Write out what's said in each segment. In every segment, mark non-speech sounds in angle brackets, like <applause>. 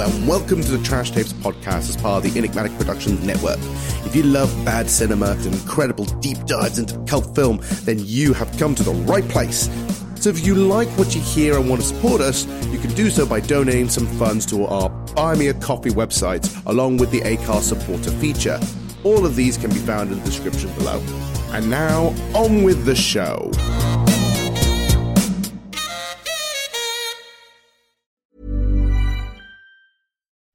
And welcome to the Trash Tapes podcast as part of the Enigmatic Productions Network. If you love bad cinema and incredible deep dives into cult film, then you have come to the right place. So if you like what you hear and want to support us, you can do so by donating some funds to our Buy Me a Coffee website, along with the Acast supporter feature. All of these can be found in the description below. And now, on with the show.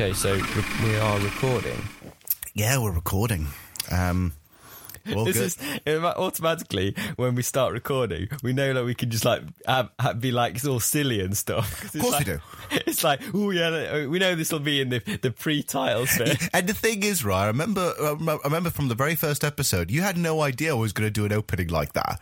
Okay, so we are recording. Yeah, we're recording. Um, all <laughs> This good. is automatically when we start recording, we know that we can just like have, have, be like it's all silly and stuff. <laughs> it's Of course we like- do. <laughs> It's like, oh yeah, uh, we know this will be in the the pre-titles bit. and the thing is, right? I remember, I remember- from the very first episode, you had no idea I was going to do an opening like that,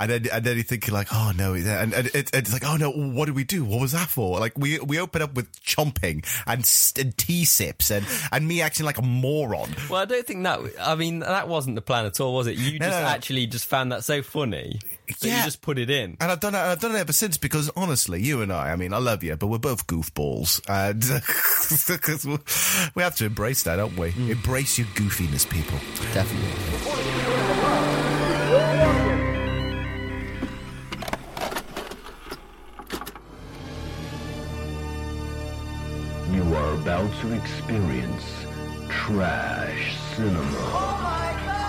and then and then you're thinking like, oh no, and, and it, it's like, oh no, what did we do? What was that for? Like we we open up with chomping and, and tea sips and and me acting like a moron. Well, I don't think that. I mean, that wasn't the plan at all, was it? You No, just no, no. actually just found that so funny, so Yeah. you just put it in. And I've done it. I've done it ever since because honestly, you and I. I mean, I love you, but we're both goofballs, and 'cause <laughs> we- we have to embrace that, don't we? Hmm. Embrace your goofiness, people. Definitely. You are about to experience trash cinema. Oh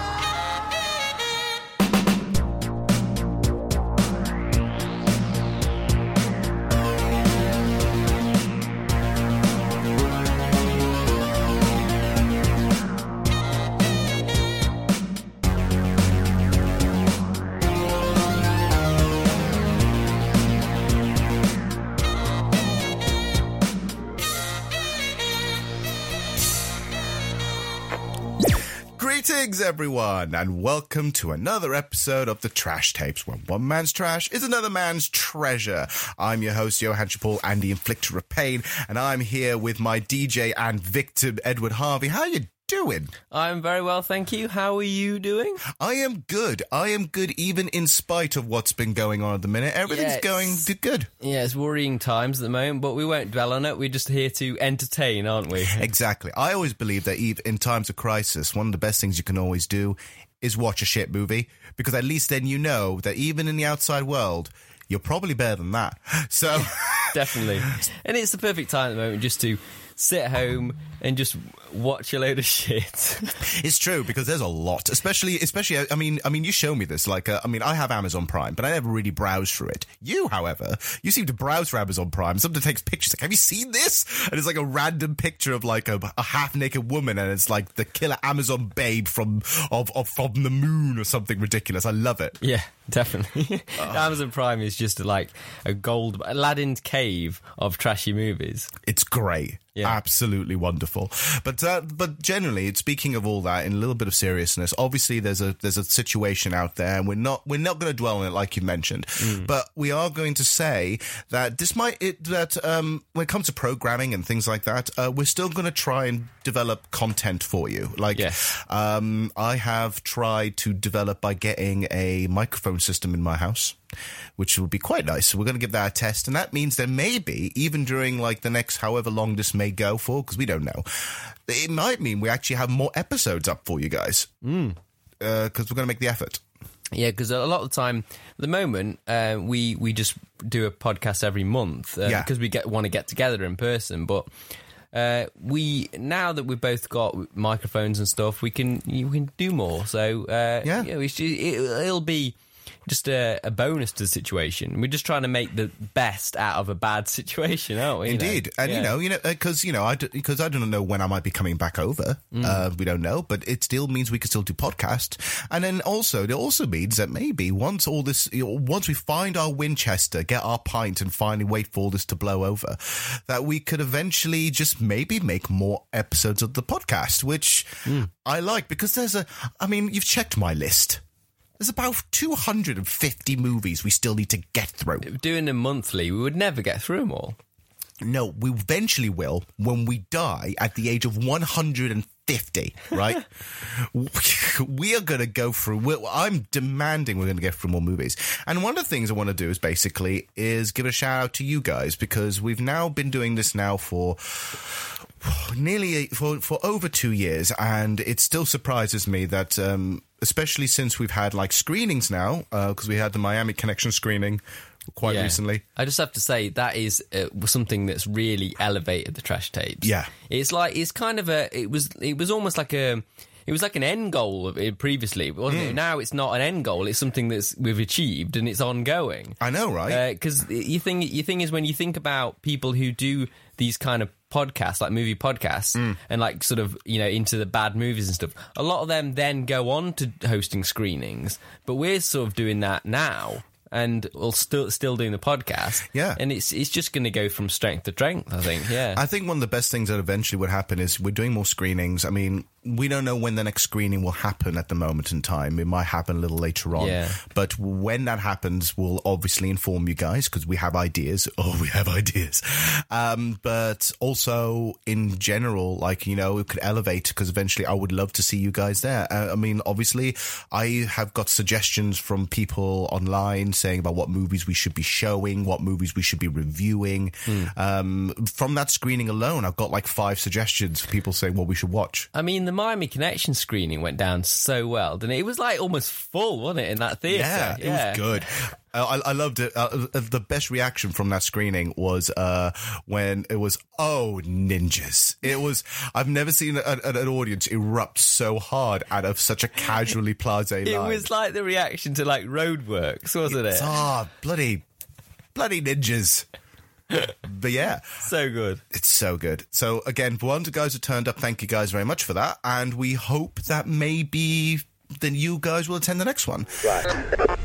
Greetings, everyone, and welcome to another episode of the Trash Tapes, where one man's trash is another man's treasure. I'm your host, Johann Chapul, and the inflictor of pain, and I'm here with my DJ and victim, Edward Harvey. How you doing? I'm very well, thank you. How are you doing? I am good. I am good, even in spite of what's been going on at the minute. Everything's Yes. going good. Yeah, it's worrying times at the moment, but we won't dwell on it. We're just here to entertain, aren't we? <laughs> Exactly. I always believe that in times of crisis, one of the best things you can always do is watch a shit movie because at least then you know that even in the outside world, you're probably better than that. <laughs> So, <laughs> Definitely. And it's the perfect time at the moment just to sit home and just watch a load of shit. <laughs> it's true because there's a lot, especially, especially. I mean, I mean, you show me this. Like, uh, I mean, I have Amazon Prime, but I never really browse through it. You, however, you seem to browse through Amazon Prime. Somebody takes pictures. Like, have you seen this? And it's like a random picture of like a, a half naked woman, and it's like the killer Amazon babe from of, of from the moon or something ridiculous. I love it. yeah, definitely. <laughs> <laughs> Amazon Prime is just like a gold Aladdin's cave of trashy movies. It's great. Yeah. Absolutely wonderful. But uh, but generally, speaking of all that, in a little bit of seriousness, obviously there's a there's a situation out there, and we're not we're not going to dwell on it like you mentioned, but we are going to say that despite it that um, when it comes to programming and things like that, uh, we're still going to try and develop content for you. Like Yes. um, I have tried to develop by getting a microphone system in my house, which would be quite nice. So we're going to give that a test, and that means that maybe even during like the next however long this may go for, because we don't know, it might mean we actually have more episodes up for you guys. Mm. Because we're going to make the effort. Yeah, because a lot of the time, at the moment, uh, we we just do a podcast every month uh, Yeah. because we get want to get together in person. But uh, we now that we've both got microphones and stuff, we can you can do more. So uh, Yeah. we should, it, it'll be just a, a bonus to the situation. We're just trying to make the best out of a bad situation, aren't we? You know? Indeed, and you know, you know, because you know, I because I don't know when I might be coming back over. Mm. Uh, we don't know, but it still means we can still do podcast, and then also it also means that maybe once all this, you know, once we find our Winchester, get our pint, and finally wait for all this to blow over, that we could eventually just maybe make more episodes of the podcast, which Mm. I like because there's a. I mean, you've checked my list. There's about 250 movies we still need to get through. Doing them monthly, we would never get through them all. No, we eventually will when we die at the age of 150, right? <laughs> we are going to go through, I'm demanding we're going to get through more movies. And one of the things I want to do is basically is give a shout out to you guys because we've now been doing this now for nearly for for over two years, and it still surprises me that, um, especially since we've had like screenings now, because we had the Miami Connection screening quite Yeah. recently. I just have to say that is uh, something that's really elevated the trash tapes. Yeah. it's like it's kind of a. It was it was almost like a. It was like an end goal of it previously, wasn't Hmm. it? Now it's not an end goal; it's something that's we've achieved and it's ongoing. I know, right? Because you think your thing is when you think about people who do these kind of podcasts, like movie podcasts, Mm. and like sort of you know into the bad movies and stuff. A lot of them then go on to hosting screenings, but we're sort of doing that now. And we'll still still doing the podcast, Yeah. And it's it's just going to go from strength to strength, I think. Yeah, <laughs> I think one of the best things that eventually would happen is we're doing more screenings. I mean, we don't know when the next screening will happen at the moment in time. It might happen a little later on. Yeah. But when that happens, we'll obviously inform you guys because we have ideas. <laughs> Oh, we have ideas. Um, but also in general, like, you know, it could elevate because eventually I would love to see you guys there. Uh, I mean, obviously, I have got suggestions from people online saying about what movies we should be showing, what movies we should be reviewing. Um, from that screening alone, I've got like five suggestions for people saying what we should watch. I mean, the Miami Connection screening went down so well, didn't it? It was like almost full, wasn't it, in that theatre? Yeah, it was good. Uh, I, I loved it. Uh, uh, the best reaction from that screening was uh, when it was "Oh ninjas!" It was. I've never seen a, a- an audience erupt so hard out of such a casually blasé <laughs> It line. was like the reaction to like Roadworks, wasn't it? ah bloody, bloody ninjas. But yeah, <laughs> So good. it's so good. So again, for one, the guys who turned up, thank you guys very much for that, and we hope that maybe then you guys will attend the next one. Right.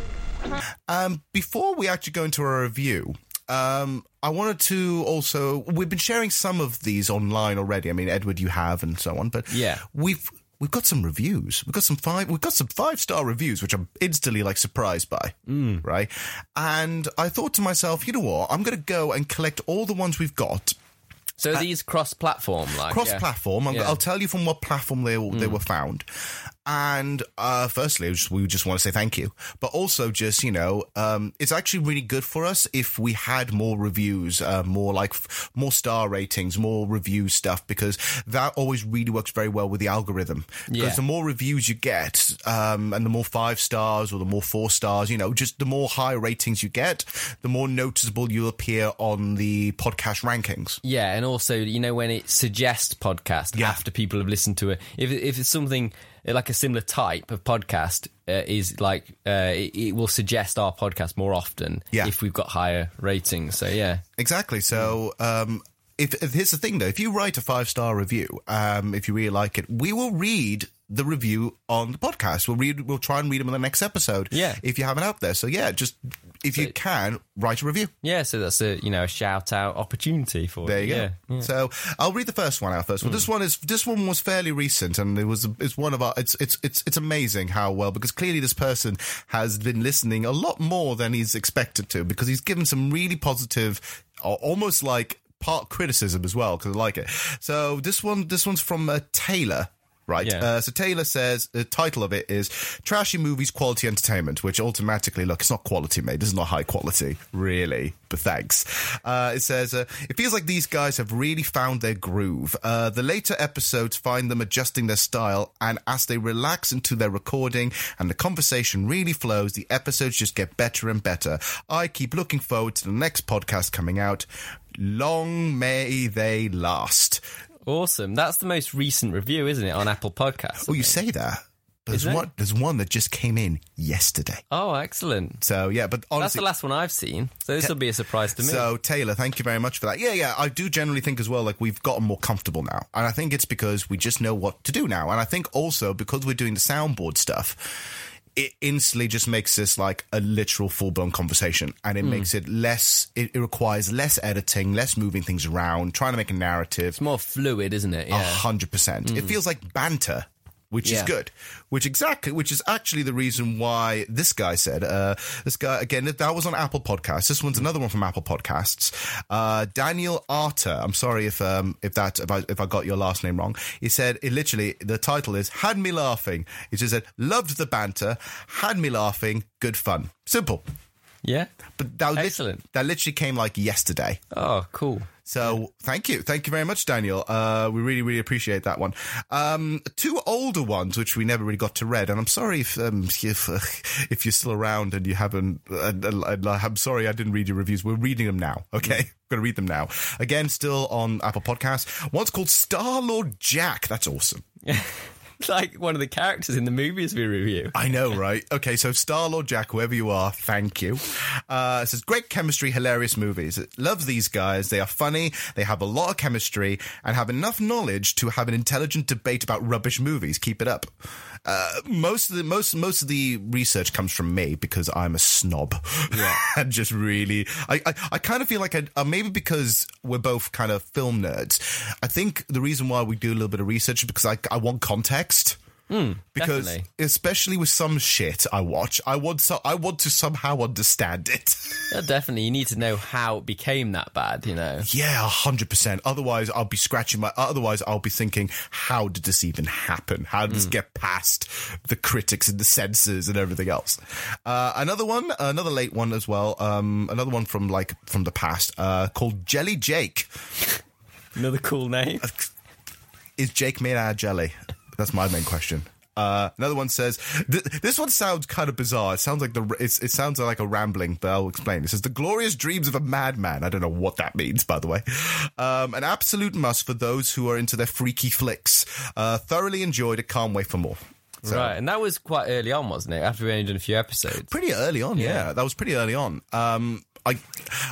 Um, before we actually go into our review, um, I wanted to also we've been sharing some of these online already. I mean, Edward, you have, and so on. But Yeah. we've we've got some reviews. We've got some five. We've got some five star reviews, which I'm instantly like surprised by. Mm. Right, and I thought to myself, you know what? I'm going to go and collect all the ones we've got So these cross-platform, like cross platform. Yeah. I'll tell you from what platform they they were found. And uh, firstly, just, we just want to say thank you, but also just you know, um, it's actually really good for us if we had more reviews, uh, more like f- more star ratings, more review stuff, because that always really works very well with the algorithm. Because Yeah. the more reviews you get, um, and the more five stars or the more four stars, you know, just the more high ratings you get, the more noticeable you appear on the podcast rankings. Yeah, and also you know when it suggests podcast Yeah. after people have listened to it. If if it's something like a similar type of podcast uh, is like uh, it, it will suggest our podcast more often Yeah. if we've got higher ratings. So yeah, Exactly. So, um, if, if here's the thing though, if you write a five star review, um, if you really like it, we will read the review on the podcast. We'll read, we'll try and read them in the next episode. Yeah. If you have it out there. So yeah, just, if you can, write a review. yeah. So that's a you know a shout out opportunity for you. There you yeah. go. So I'll read the first one out first. Well, this one is this one was fairly recent, and it was it's one of our. It's it's it's it's amazing how well because clearly this person has been listening a lot more than he's expected to because he's given some really positive, almost like part criticism as well because I like it. So this one this one's from uh, Taylor. Right. Yeah. Uh, so Taylor says the title of it is Trashy Movies Quality Entertainment, which automatically, look, it's not quality, mate. This is not high quality, really. But thanks. Uh, it says, uh, it feels like these guys have really found their groove. Uh, the later episodes find them adjusting their style, and as they relax into their recording and the conversation really flows, the episodes just get better and better. I keep looking forward to the next podcast coming out. Long may they last. Awesome. That's the most recent review, isn't it, on Apple Podcasts? Oh, you say that? There's one. There's one that just came in yesterday. Oh, excellent. So yeah, but That's the last one I've seen, so this will be a surprise to me. So Taylor, thank you very much for that. Yeah, yeah, I do generally think as well like we've gotten more comfortable now, and I think it's because we just know what to do now, and I think also because we're doing the soundboard stuff. It instantly just makes this like a literal full blown conversation, and it Hmm. makes it less. It, it requires less editing, less moving things around, trying to make a narrative. it's more fluid, isn't it? A hundred percent. It feels like banter, which is good. Which exactly, which is actually the reason why this guy said, uh, this guy again, that was on Apple Podcasts. This one's another one from Apple Podcasts. Uh, Daniel Arter. I'm sorry if um if that if I if I got your last name wrong. He said it literally. The title is "Had Me Laughing." It just said, "Loved the banter, had me laughing, good fun." Simple. Yeah. But that lit- Excellent. that literally came like yesterday. Oh, cool. So thank you, thank you very much, Daniel. Uh, we really, really appreciate that one. Um, two older ones which we never really got to read, and I'm sorry if um, if, uh, <laughs> if you're still around and you haven't. And I'm sorry I didn't read your reviews. We're reading them now. Okay, we're gonna read them now. Again, still on Apple Podcasts. One's called Star Lord Jack. That's awesome. <laughs> <laughs> Like one of the characters in the movies we review. I know, right? Okay, so Star Lord Jack, whoever you are, thank you. Uh, it says great chemistry, hilarious movies. Love these guys. They are funny. They have a lot of chemistry and have enough knowledge to have an intelligent debate about rubbish movies. Keep it up. Uh, most of the most most of the research comes from me because I'm a snob. Yeah, <laughs> and just really, I I, I kind of feel like I uh, maybe because we're both kind of film nerds. I think the reason why we do a little bit of research is because I I want context. Because definitely. especially with some shit I watch, I want so I want to somehow understand it. <laughs> Yeah, definitely. You need to know how it became that bad, you know. yeah, hundred percent. Otherwise, I'll be scratching my. Otherwise, I'll be thinking, how did this even happen? How did this get past the critics and the censors and everything else? Uh, another one, another late one as well. Um, another one from like from the past, uh, called Jelly Jake. <laughs> Another cool name. <laughs> Is Jake made out of jelly? That's my main question. Uh, another one says th- this one sounds kind of bizarre. It sounds like the it's, it sounds like a rambling, but I'll explain. It says the glorious dreams of a madman. I don't know what that means, by the way. Um, an absolute must for those who are into their freaky flicks. Uh, thoroughly enjoyed it. Can't wait for more. So, Right, and that was quite early on, wasn't it? After we only done a few episodes. Pretty early on, yeah. Yeah. That was pretty early on. Um, I,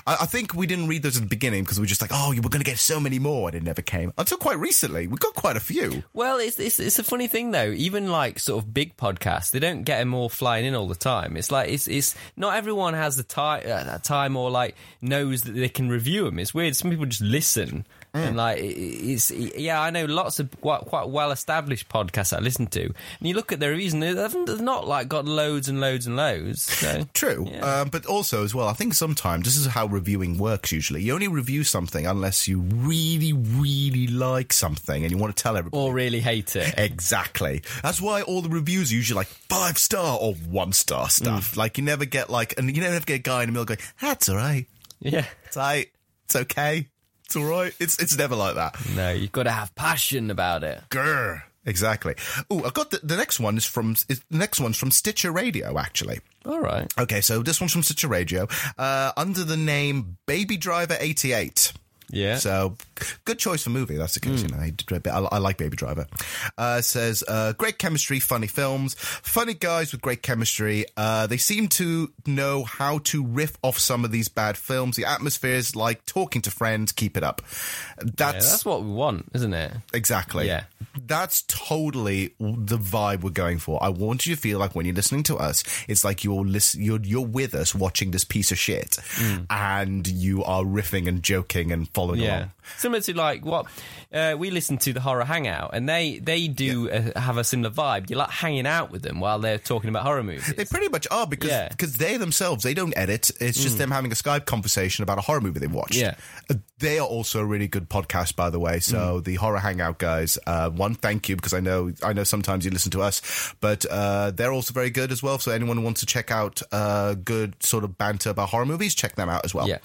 I think we didn't read those at the beginning because we were just like, oh, you were going to get so many more, and it never came until quite recently. We got quite a few. Well, it's, it's it's a funny thing though. Even like sort of big podcasts, they don't get them all flying in all the time. It's like it's it's not everyone has the time uh, time or like knows that they can review them. It's weird. Some people just listen. And like it's yeah, I know lots of quite, well established podcasts I listen to, and you look at their reviews and they haven't like got loads and loads and loads. So <laughs> True, Yeah. um, but also as well, I think sometimes this is how reviewing works. Usually, you only review something unless you really, really like something and you want to tell everybody. or really hate it. <laughs> Exactly. That's why all the reviews are usually like five star or one star stuff. Like you never get like, and you never get a guy in the middle going, "That's all right. Yeah. It's right. It's okay. It's all right." It's it's never like that. No, you've got to have passion about it. Grr. Exactly. Oh, I've got the, the next one is from is, the next one's from Stitcher Radio actually. All right. Okay, so this one's from Stitcher Radio, uh, under the name Baby Driver 88. Yeah. So, good choice for movie. That's the case. You know, I, did- I, I like Baby Driver. Uh, says uh, great chemistry, funny films, funny guys with great chemistry. Uh, they seem to know how to riff off some of these bad films. The atmosphere is like talking to friends. Keep it up. Yeah, That's, that's what we want, isn't it? exactly. Yeah. That's totally the vibe we're going for. I want you to feel like when you're listening to us, it's like you're listen, you're you're with us watching this piece of shit, Mm. and you are riffing and joking and following Yeah, along. Similar to like what uh, we listen to the horror hangout, and they they do uh, have a similar vibe. you're like hanging out with them while they're talking about horror movies. They pretty much are because Yeah. because they themselves they don't edit. It's just them having a Skype conversation about a horror movie they've watched. Yeah. Uh, they are also a really good podcast, by the way. So the horror hangout guys, uh, one thank you because I know I know sometimes you listen to us, but uh, they're also very good as well. So anyone who wants to check out uh, good sort of banter about horror movies, check them out as well. Yeah.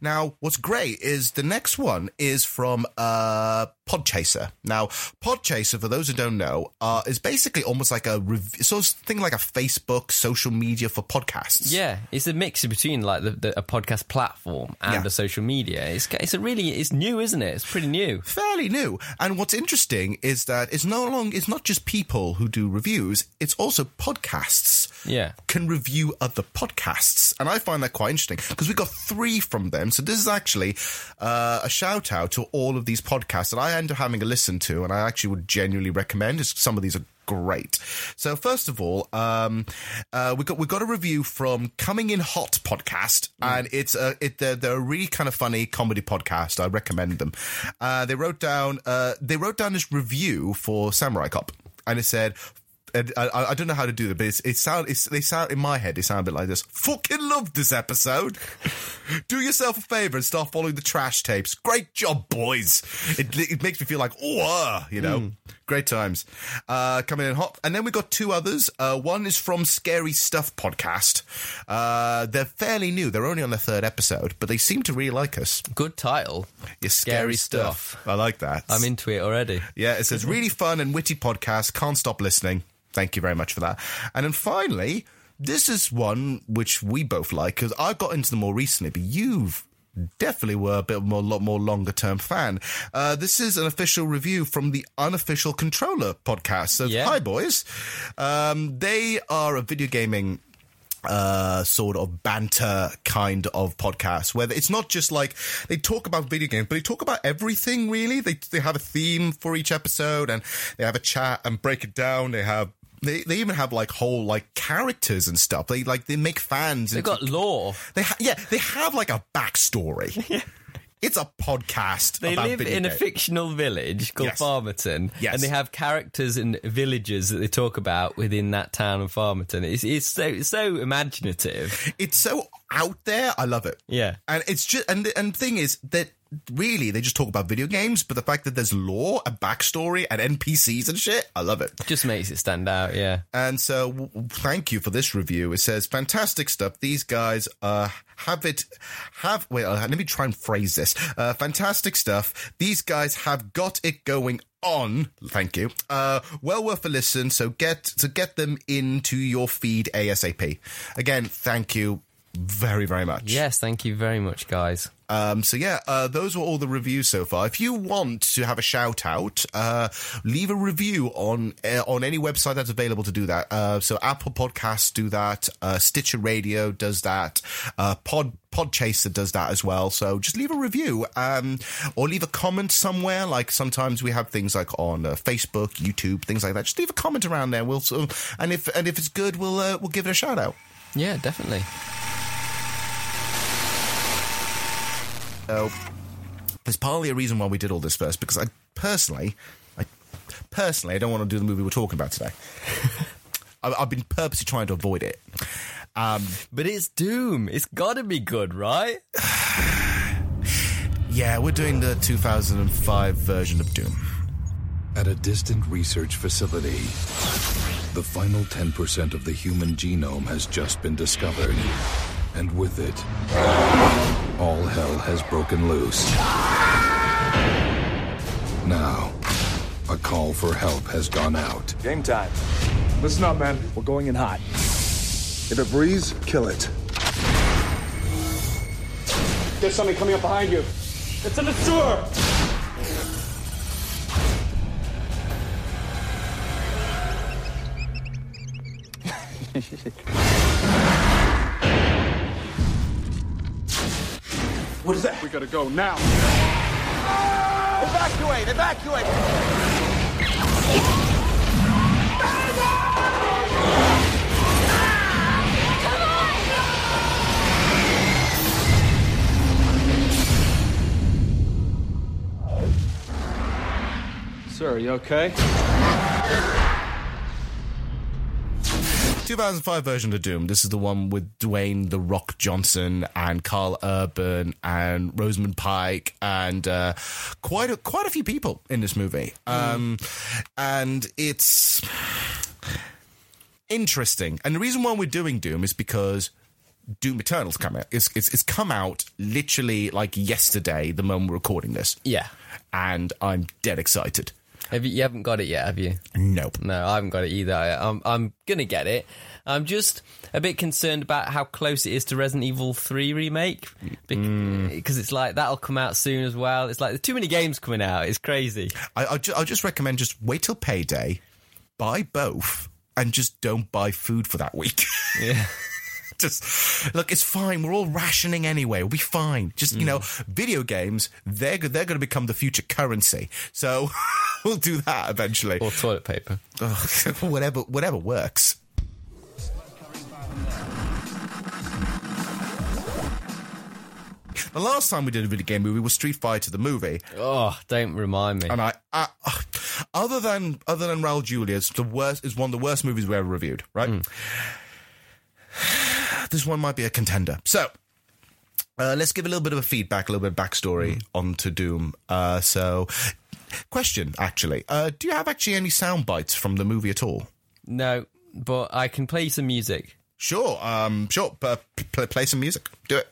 Now, what's great is the next one is from uh, Podchaser. Now, Podchaser, for those who don't know, uh, is basically almost like a rev- sort of thing like a Facebook social media for podcasts. Yeah, it's a mix between like the, the, a podcast platform and Yeah. a social media. It's it's a really it's new, isn't it? It's pretty new. fairly new. And what's interesting is that it's no long it's not just people who do reviews, it's also podcasts. Yeah. Can review other podcasts. And I find that quite interesting because we got three from them. So this is actually uh, a shout out to all of these podcasts that I end up having a listen to and I actually would genuinely recommend. Some of these are great. So first of all, um, uh, we got we got a review from Coming in Hot podcast, and it's a it they're, they're a really kind of funny comedy podcast. I recommend them. Uh, they wrote down uh, they wrote down this review for Samurai Cop, and it said. And I, I don't know how to do it, but it's, it sound it's, they sound in my head. They sound a bit like this. Fucking love this episode. <laughs> do yourself a favor and start following the trash tapes. Great job, boys. It, it makes me feel like, oh, you know, great times. Uh, coming in hot. And then we got two others. Uh, one is from Scary Stuff podcast. Uh, they're fairly new. They're only on their third episode, but they seem to really like us. Good title. Yeah, Scary Stuff. I like that. I'm into it already. Yeah, it says really fun and witty podcast. Can't stop listening. Thank you very much for that. And then finally, this is one which we both like because I got into them more recently, but you've definitely were a bit more, lot more longer term fan. Uh, this is an official review from the unofficial controller podcast. So Yeah. hi boys. Um, they are a video gaming uh, sort of banter kind of podcast where it's not just like they talk about video games, but they talk about everything really. They they have a theme for each episode and they have a chat and break it down. They have they, they even have like whole like characters and stuff. They like they make fans. They've got law. they ha- yeah they have like a backstory. <laughs> It's a podcast. They live in a fictional village called Yes. Farmerton, Yes. and they have characters and villages that they talk about within that town of Farmerton. It's it's so it's so imaginative. It's so out there. I love it. Yeah. and it's just and the, and the thing is that really they just talk about video games, but the fact that there's lore, a backstory, and NPCs and shit, I love it. Just makes it stand out. Yeah. And so, w- thank you for this review. It says fantastic stuff. These guys uh, have it. Have wait. Uh, let me try and phrase this. Uh, fantastic stuff. These guys have got it going on. Thank you. Uh, well worth a listen. So get to get them into your feed asap. Again, thank you very very much. Yes. Thank you very much, guys. Um, so yeah, uh, those were all the reviews so far. If you want to have a shout out, uh, leave a review on uh, on any website that's available to do that. Uh, so Apple Podcasts do that, uh, Stitcher Radio does that, uh, Pod Podchaser does that as well. So just leave a review, um, or leave a comment somewhere. Like sometimes we have things like on uh, Facebook, YouTube, things like that. Just leave a comment around there. We'll sort of, and if and if it's good, we'll uh, we'll give it a shout out. Yeah, definitely. So there's partly a reason why we did all this first because I personally, I personally, I don't want to do the movie we're talking about today. <laughs> I, I've been purposely trying to avoid it. Um, But it's Doom. It's got to be good, right? <sighs> yeah, we're doing the 2005 version of Doom. At a distant research facility, the final 10% of the human genome has just been discovered. And with it, all hell has broken loose. Now, a call for help has gone out. Game time. Listen up, man. We're going in hot. If it breathes, kill it. There's something coming up behind you. It's in the sewer. <laughs> what is that? We gotta go now. Evacuate! Evacuate! Sir, are you okay? 2005 version of Doom. This is the one with Dwayne the Rock Johnson and Karl Urban and Rosamund Pike and uh, quite a, quite a few people in this movie. Um, and it's interesting. And the reason why we're doing Doom is because Doom Eternal's come out. It's, it's it's come out literally like yesterday, the moment we're recording this, Yeah. and I'm dead excited. Have you, you haven't got it yet, have you? Nope. No, I haven't got it either. I- I'm I'm gonna get it. I'm just a bit concerned about how close it is to Resident Evil 3 remake because mm. it's like that'll come out soon as well. It's like there's too many games coming out. It's crazy. I, I ju- I'll just recommend just wait till payday, buy both, and just don't buy food for that week. Yeah. <laughs> just look, it's fine. We're all rationing anyway. We'll be fine. Just you know, mm. video games they're they're going to become the future currency. So <laughs> we'll do that eventually. Or toilet paper. <laughs> Whatever whatever works. The last time we did a video game movie was Street Fighter the movie, Oh, don't remind me. and I, I <sighs> other than other than Raul Julia, it's the worst is one of the worst movies we ever reviewed. Right, mm. <sighs> <sighs> this one might be a contender. So. Uh, let's give a little bit of a feedback, a little bit of backstory onto Doom. Uh, so, question actually, uh, do you have actually any sound bites from the movie at all? No, but I can play some music. Sure, um, sure. Uh, play, play some music. Do it.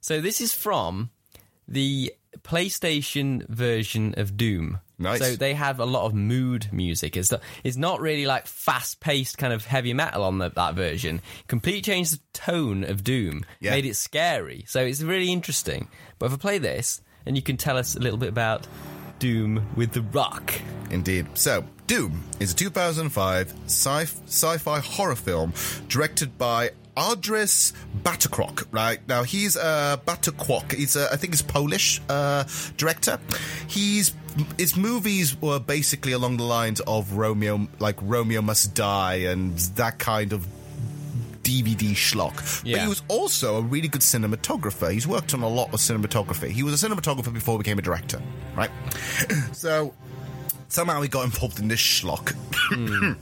So this is from the PlayStation version of Doom. Nice. So they have a lot of mood music. It's not, it's not really like fast paced kind of heavy metal on the, that version. Completely changed the tone of Doom. Yeah. Made it scary. So it's really interesting. But if I play this, and you can tell us a little bit about Doom with the Rock. Indeed. So, Doom is a 2005 sci- sci-fi horror film directed by Andrzej Bartkowiak. Right now, he's a uh, Batakrok. He's a, I think he's Polish uh, director. He's his movies were basically along the lines of Romeo, like Romeo Must Die, and that kind of DVD schlock. But he was also a really good cinematographer. He's worked on a lot of cinematography. He was a cinematographer before he became a director, right? <clears throat> so somehow he got involved in this schlock. <clears throat>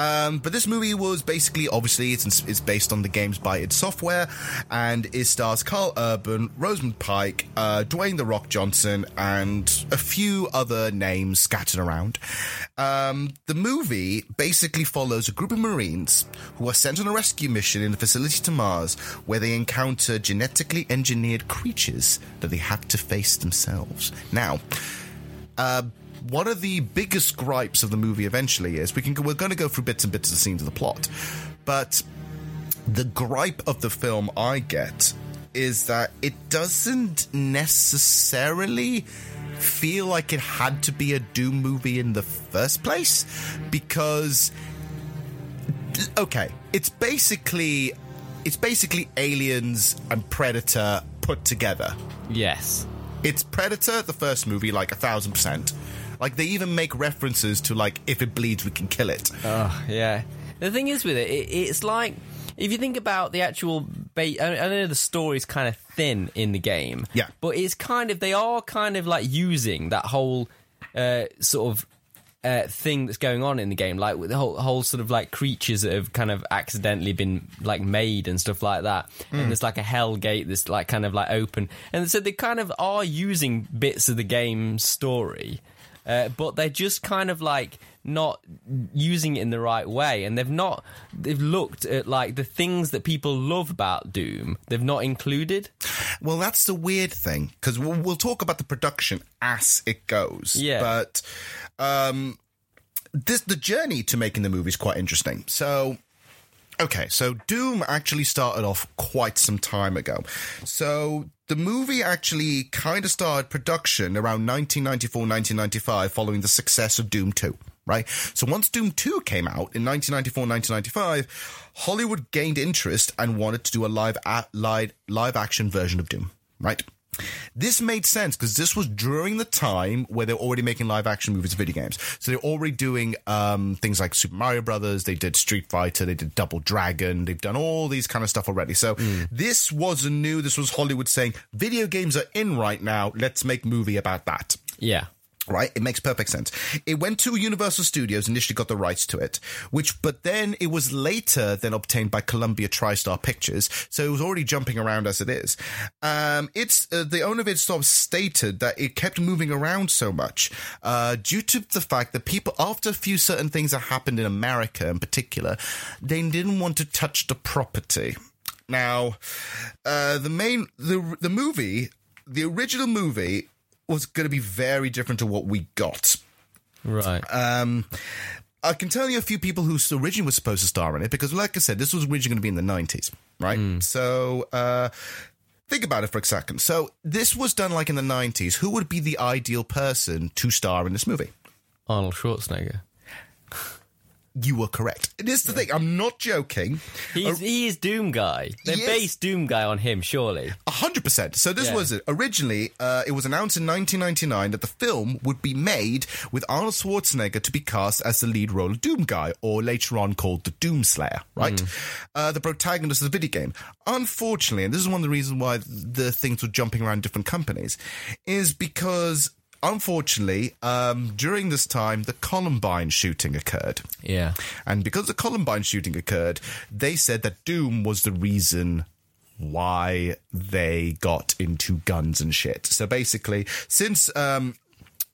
Um, but this movie was basically, obviously, it's, it's based on the games by id Software, and it stars Karl Urban, Rosamund Pike, uh, Dwayne The Rock Johnson, and a few other names scattered around. Um, the movie basically follows a group of Marines who are sent on a rescue mission in a facility to Mars, where they encounter genetically engineered creatures that they have to face themselves. Now, uh, one of the biggest gripes of the movie eventually is we can we're going to go through bits and bits of the scenes of the plot, but the gripe of the film I get is that it doesn't necessarily feel like it had to be a Doom movie in the first place because okay, it's basically it's basically aliens and predator put together. Yes. It's Predator, the first movie, like a thousand percent. Like they even make references to like if it bleeds, we can kill it. Oh, yeah. The thing is with it, it it's like if you think about the actual. bait, I know the story's kind of thin in the game. Yeah. But it's kind of they are kind of like using that whole uh, sort of. Uh, thing that's going on in the game, like with the whole, whole sort of like creatures that have kind of accidentally been like made and stuff like that, and there's like a hell gate that's like kind of like open, and so they kind of are using bits of the game story, uh, but they're just kind of like not using it in the right way and they've not they've looked at like the things that people love about doom they've not included Well, that's the weird thing because we'll, we'll talk about the production as it goes. Yeah. But um, this the journey to making the movie is quite interesting. So. Okay, so Doom actually started off quite some time ago. So the movie actually kind of started production around 1994, 1995, following the success of Doom 2, right? So once Doom 2 came out in 1994, 1995, Hollywood gained interest and wanted to do a live, a- live, live action version of Doom, right? This made sense because this was during the time where they're already making live action movies, video games. So they're already doing um, things like Super Mario Brothers. They did Street Fighter. They did Double Dragon. They've done all these kind of stuff already. So this wasn't new. This was Hollywood saying video games are in right now. Let's make movie about that. yeah Right, it makes perfect sense. It went to Universal Studios, initially got the rights to it, which, but then it was later then obtained by Columbia TriStar Pictures, so it was already jumping around as it is. Um, it's uh, the owner of it sort of stated that it kept moving around so much uh, due to the fact that people, after a few certain things that happened in America in particular, they didn't want to touch the property. Now, uh, the main the the movie, the original movie, was going to be very different to what we got. Right. Um, I can tell you a few people who originally were supposed to star in it because, like I said, this was originally going to be in the nineties, right? So. Uh, Think about it for a second. So, this was done like in the 90s. Who would be the ideal person to star in this movie? Arnold Schwarzenegger. You were correct. It is the thing. I'm not joking. He's, he is Doom Guy. They based Doom Guy on him, surely. A hundred percent. So this Yeah. was it. Originally, uh, it was announced in 1999 that the film would be made with Arnold Schwarzenegger to be cast as the lead role of Doom Guy, or later on called the Doom Slayer, right? Uh, the protagonist of the video game. Unfortunately, and this is one of the reasons why the things were jumping around different companies, is because. Unfortunately, um, during this time, the Columbine shooting occurred. Yeah. And because the Columbine shooting occurred, they said that Doom was the reason why they got into guns and shit. So basically, since um,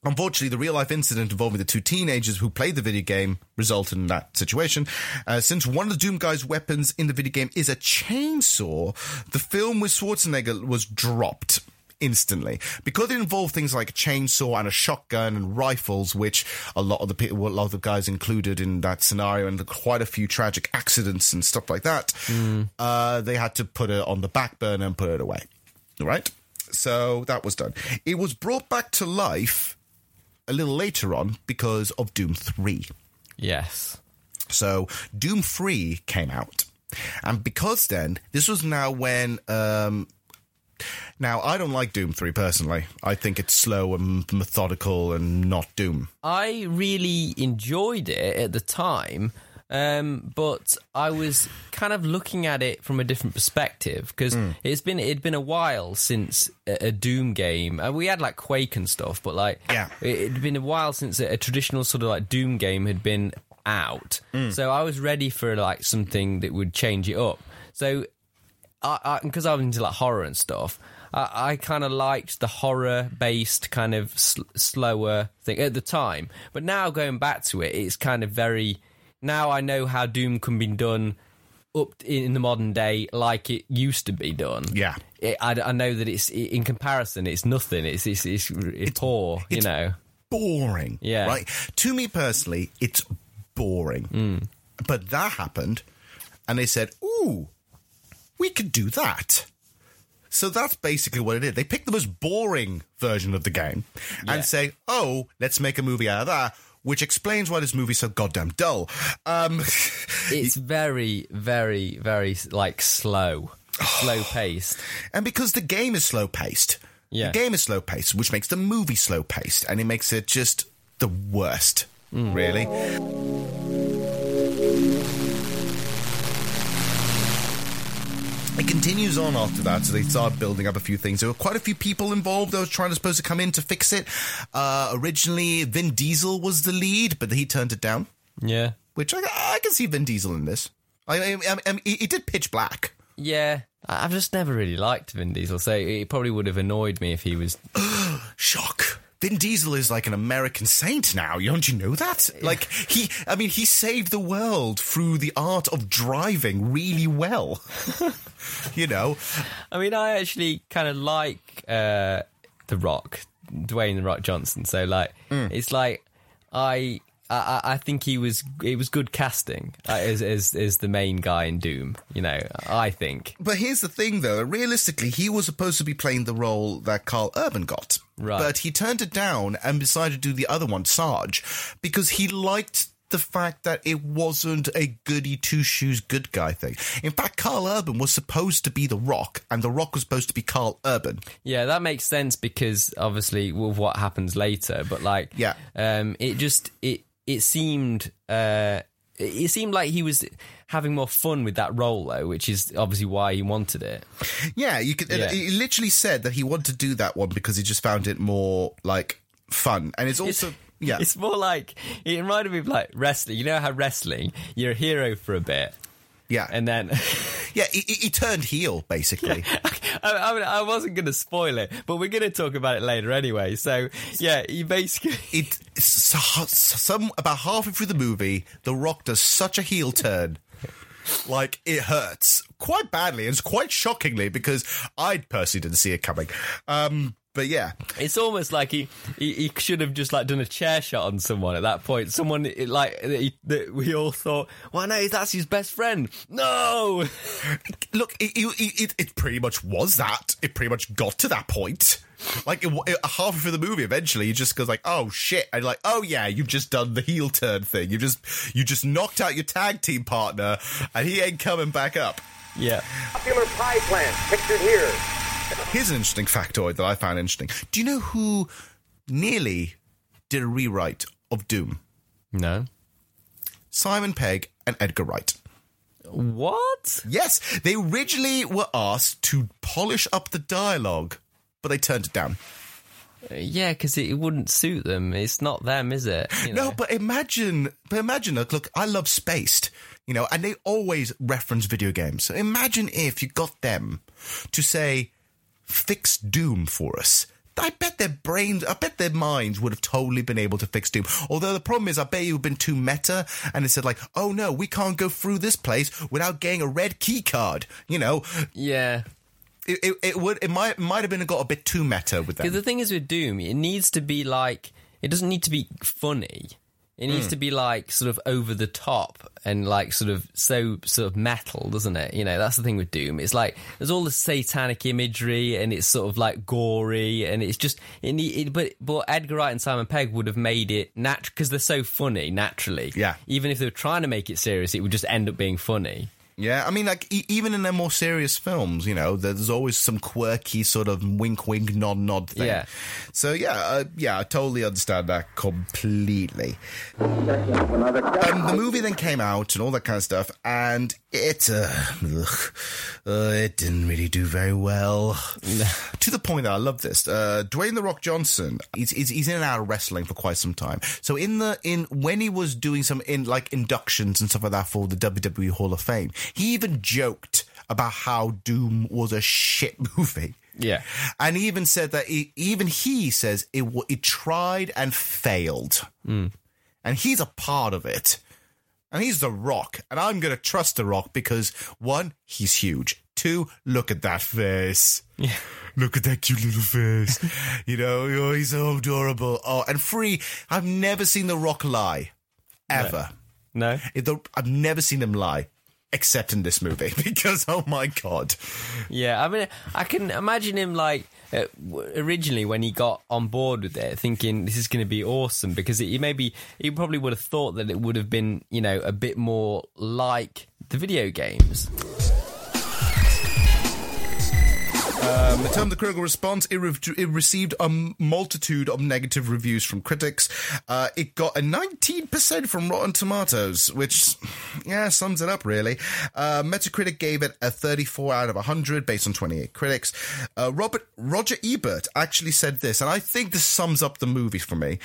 Unfortunately, the real life incident involving the two teenagers who played the video game resulted in that situation. Uh, since one of the Doom Guy's weapons in the video game is a chainsaw, the film with Schwarzenegger was dropped instantly because it involved things like a chainsaw and a shotgun and rifles, which a lot of the people, a lot of the guys included in that scenario, and quite a few tragic accidents and stuff like that. Uh, they had to put it on the back burner and put it away. All right. So that was done. It was brought back to life a little later on because of Doom 3. Yes. So Doom 3 came out. And because then, this was now when. Um, now, I don't like Doom 3 personally. I think it's slow and methodical and not Doom. I really enjoyed it at the time, um, but I was kind of looking at it from a different perspective because Hmm. it's been it'd been a while since a, a Doom game. Uh, we had like Quake and stuff, but like Yeah. it, it'd been a while since a, a traditional sort of like Doom game had been out. Hmm. So I was ready for like something that would change it up. So I because I, was into like horror and stuff. I, I kind of liked the horror based kind of sl- slower thing at the time, but now going back to it, it's kind of very. Now I know how Doom can be done up in the modern day like it used to be done. Yeah. It, I, I know that it's in comparison, it's nothing. It's it's it's, it's poor, you know. Boring. Yeah. Right? To me personally, it's boring. Mm. But that happened, and they said, ooh, we could do that. So that's basically what it is. They pick the most boring version of the game Yeah. and say, oh, let's make a movie out of that, which explains why this movie's so goddamn dull. Um, <laughs> It's very, very, very like slow, <sighs> slow paced. and because the game is slow paced, Yeah. the game is slow paced, which makes the movie slow paced, and it makes it just the worst, really. It continues on after that, so they start building up a few things. There were quite a few people involved that was trying to supposed to come in to fix it. Uh, originally, Vin Diesel was the lead, but he turned it down, Yeah. which I, I can see Vin Diesel in this. I, I, I, I he, he did pitch black. Yeah, I've just never really liked Vin Diesel, so it probably would have annoyed me if he was. <gasps> Shock. Vin Diesel is like an American saint now. Don't you know that? Like he, I mean, he saved the world through the art of driving really well. <laughs> you know, I mean, I actually kind of like uh, The Rock, Dwayne The Rock Johnson. So, like, it's like I, I, I think he was it was good casting uh, as, as as the main guy in Doom. You know, I think. But here's the thing, though. Realistically, he was supposed to be playing the role that Karl Urban got. Right. But he turned it down and decided to do the other one, Sarge, because he liked the fact that it wasn't a goody two shoes good guy thing. In fact, Karl Urban was supposed to be The Rock, and The Rock was supposed to be Karl Urban. Yeah, that makes sense because obviously with what happens later, but like, Yeah. um, it just it it seemed uh, it seemed like he was having more fun with that role though, which is obviously why he wanted it. Yeah, you could. Yeah. He literally said that he wanted to do that one because he just found it more like fun, and it's also yeah. <laughs> It's more like it reminded me of like wrestling. You know how wrestling, you're a hero for a bit, yeah, and then <laughs> yeah, he, he turned heel basically. <laughs> I, I, mean, I wasn't going to spoil it, but we're going to talk about it later anyway. So yeah, he basically it so, some about halfway through the movie, The Rock does such a heel turn. Like it hurts quite badly. It's quite shockingly because I personally didn't see it coming. Um, but yeah, It's almost like he, he he should have just like done a chair shot on someone at that point. Someone it, like that he- that we all thought, well, no, that's his best friend. No, look, it, it, it, it pretty much was that. It pretty much got to that point. Like it, it, halfway through the movie, eventually he just goes like, "Oh shit!" and like, "Oh yeah, you've just done the heel turn thing. You just you just knocked out your tag team partner, and he ain't coming back up." yeah, Popular pie plant pictured here. Here's an interesting factoid that I found interesting. Do you know who nearly did a rewrite of Doom? no. Simon Pegg and Edgar Wright. What? Yes, they originally were asked to polish up the dialogue, but they turned it down. Yeah, because it wouldn't suit them. It's not them, is it? You No, but imagine, but imagine, look, look, I love Spaced, you know, and they always reference video games. So imagine if you got them to say, fix Doom for us. I bet their brains, I bet their minds would have totally been able to fix Doom. Although the problem is, I bet you have been too meta and it said like, oh no, we can't go through this place without getting a red key card. You know, yeah. It, it, it would, it might, might have been got a bit too meta with Because them. the thing is with Doom, it needs to be like it doesn't need to be funny. It needs hmm. to be like sort of over the top and like sort of so sort of metal, doesn't it? You know, that's the thing with Doom. It's like there's all the satanic imagery and it's sort of like gory and it's just it, it but but Edgar Wright and Simon Pegg would have made it natural because they're so funny naturally. Yeah. Even if they were trying to make it serious, it would just end up being funny. Yeah, I mean, like e- even in their more serious films, you know, there's always some quirky sort of wink, wink, nod, nod thing. Yeah. So yeah, uh, yeah, I totally understand that completely. Um, the movie then came out and all that kind of stuff, and it, uh, ugh, uh, it didn't really do very well. <laughs> to the point that I love this. Uh, Dwayne the Rock Johnson, he's, he's he's in and out of wrestling for quite some time. So in the in when he was doing some in like inductions and stuff like that for the WWE Hall of Fame, he even joked about how Doom was a shit <laughs> movie. Yeah. And he even said that he, even he says it it tried and failed, hmm. and he's a part of it. And he's the Rock, and I'm gonna trust the Rock because one, he's huge. Two, look at that face. Yeah. <laughs> Look at that cute little face. <laughs> you know, oh, he's so adorable. Oh, and three, I've never seen the Rock lie, ever. No. It- the- I've never seen him lie, except in this movie <laughs> because oh my god. Yeah, I mean, I can imagine him like uh, originally when he got on board with it, thinking this is going to be awesome because he maybe he probably would have thought that it would have been you know a bit more like the video games. Um, of the critical response, it, re- it received a multitude of negative reviews from critics. Uh, it got a 19% from Rotten Tomatoes, which, yeah, sums it up really. Uh, Metacritic gave it a 34 out of 100 based on 28 critics. Uh, Robert Roger Ebert actually said this, and I think this sums up the movie for me.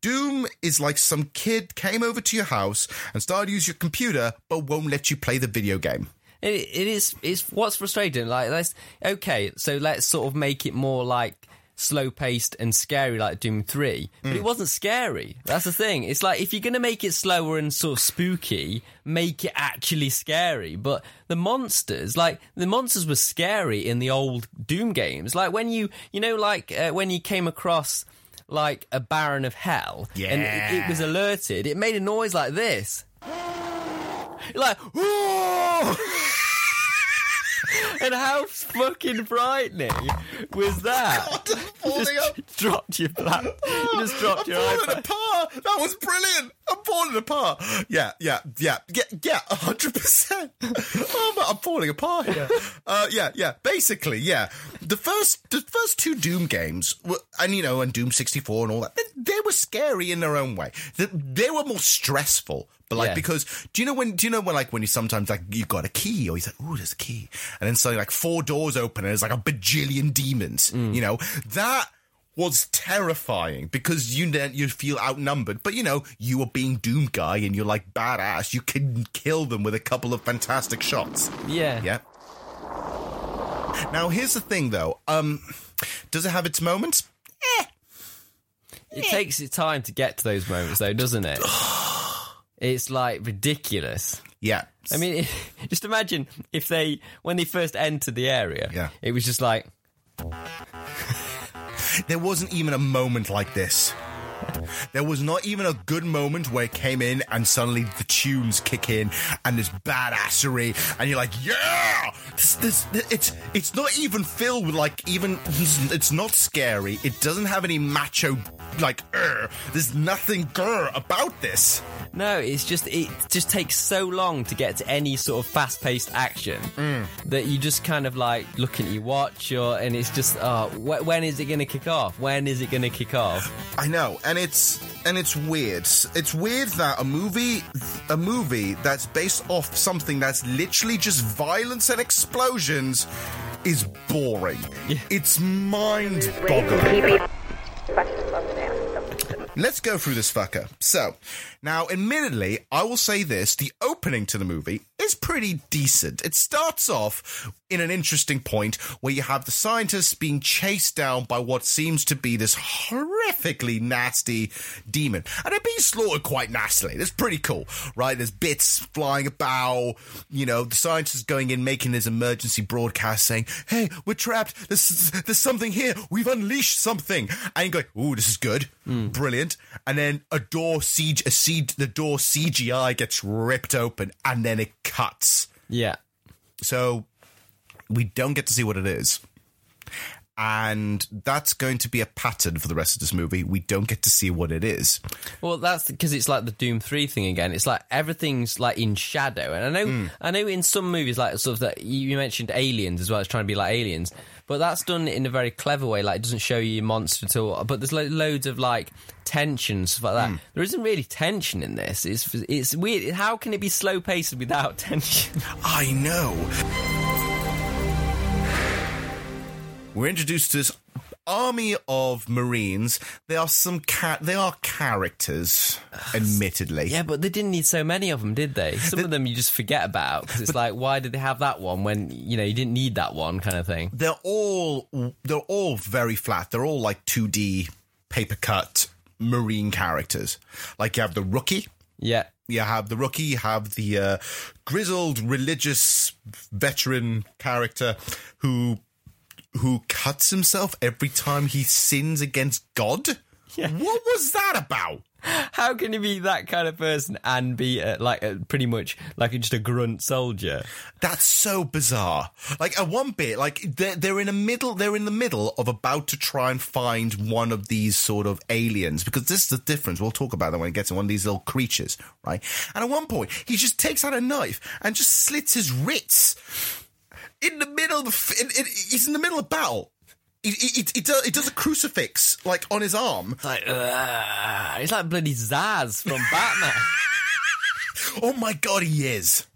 Doom is like some kid came over to your house and started using your computer, but won't let you play the video game. It, it is. It's what's frustrating. Like, let's okay. So let's sort of make it more like slow paced and scary, like Doom Three. But it wasn't scary. That's the thing. It's like if you're gonna make it slower and sort of spooky, make it actually scary. But the monsters, like the monsters, were scary in the old Doom games. Like when you, you know, like uh, when you came across like a Baron of Hell, yeah. and it, it was alerted. It made a noise like this. Like, <laughs> "Whoa!" And how fucking frightening was that? falling just up. <laughs> dropped your lap. You just dropped your I'm falling iPad. apart. That was brilliant. I'm falling apart. Yeah, yeah, yeah, yeah, yeah. hundred percent. Oh, <laughs> I'm, I'm falling apart here. Uh, yeah, yeah. Basically, yeah. The first, the first two Doom games, were, and you know, and Doom sixty four and all that, they, they were scary in their own way. They, they were more stressful. But like Yeah. because do you know when do you know when like when you sometimes like you've got a key or you like oh there's a key. And then suddenly like four doors open and there's like a bajillion demons you know? That was terrifying because you then you feel outnumbered. But you know you are being doom guy and you're like badass. You can kill them with a couple of fantastic shots. Yeah. yeah. Now here's the thing though. Um does it have its moments? It takes its time to get to those moments, though, doesn't it? <sighs> <sighs> <sighs> It's like ridiculous. Yeah. I mean, <laughs> just imagine if they, when they first entered the area, Yeah. it was just like, There wasn't even a moment like this. There was not even a good moment where it came in and suddenly the tunes kick in and there's badassery and you're like, yeah, this, this, it's it's not even filled with like even it's not scary. It doesn't have any macho like. "Ugh." there's nothing grr about this. no, it's just, it just takes so long to get to any sort of fast paced action Mm. that you just kind of like look at your watch or, and it's just, oh, wh- when is it going to kick off? When is it going to kick off? I know, and it's and it's weird. It's weird that a movie, a movie that's based off something that's literally just violence and explosions, is boring. It's mind-boggling. Let's go through this fucker. So, now, admittedly, I will say this the opening to the movie is pretty decent. It starts off in an interesting point where you have the scientists being chased down by what seems to be this horrifically nasty demon. And they're being slaughtered quite nastily. That's pretty cool, right? There's bits flying about, you know, the scientists going in, making this emergency broadcast saying, hey, we're trapped. There's, there's something here. We've unleashed something. And you're going, ooh, this is good. Hmm. Brilliant. And then a door siege, a siege, the door CGI gets ripped open and then it cuts. Yeah. So we don't get to see what it is. And that's going to be a pattern for the rest of this movie. We don't get to see what it is. Well, that's because it's like the Doom Three thing again. It's like everything's like in shadow, and I know, Hmm. I know, in some movies, like sort of that you mentioned Aliens as well. It's trying to be like Aliens, but that's done in a very clever way. Like it doesn't show you your monster at all, but there's lo- loads of like tension and stuff like that. Hmm. There isn't really tension in this. It's it's weird. How can it be slow paced without <laughs> tension? I know. We're introduced to this army of Marines. They are some ca- they are characters, admittedly. yeah, but they didn't need so many of them, did they? Some of them you just forget about because it's like, why did they have that one when you know you didn't need that one kind of thing. They're all they're all very flat. They're all like 2D paper cut Marine characters. Like you have the rookie, Yeah. you have the rookie, you have the uh, grizzled religious veteran character who who cuts himself every time he sins against God. Yeah. What was that about? How can you be that kind of person and be uh, like uh, pretty much like just a grunt soldier? That's so bizarre. Like at one bit, like they're, they're in a middle, they're in the middle of about to try and find one of these sort of aliens because this is the difference. We'll talk about that when it gets to one of these little creatures, right? And at one point, he just takes out a knife and just slits his wrists in the middle of In, in, he's in the middle of battle. He, he, he, he does, he does a crucifix like on his arm. Like, uh, it's like bloody Zsasz from Batman. <laughs> <laughs> Oh my god, he is.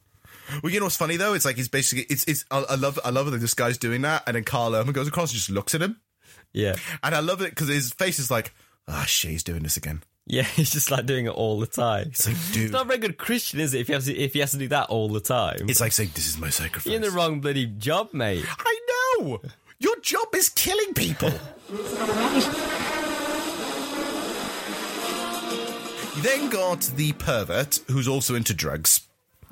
Well, you know what's funny though? It's like he's basically it's it's. I, I love I love that this guy's doing that, and then Karl Urban goes across and just looks at him, yeah, and I love it because his face is like, ah, shit, he's doing this again. Yeah, <laughs> he's just like doing it all the time. It's like, dude, It's not a very good Christian, is it? If he has to, if he has to do that all the time, it's like saying this is my sacrifice. you're in the wrong bloody job, mate. I know. Your job is killing people. you then got the pervert who's also into drugs.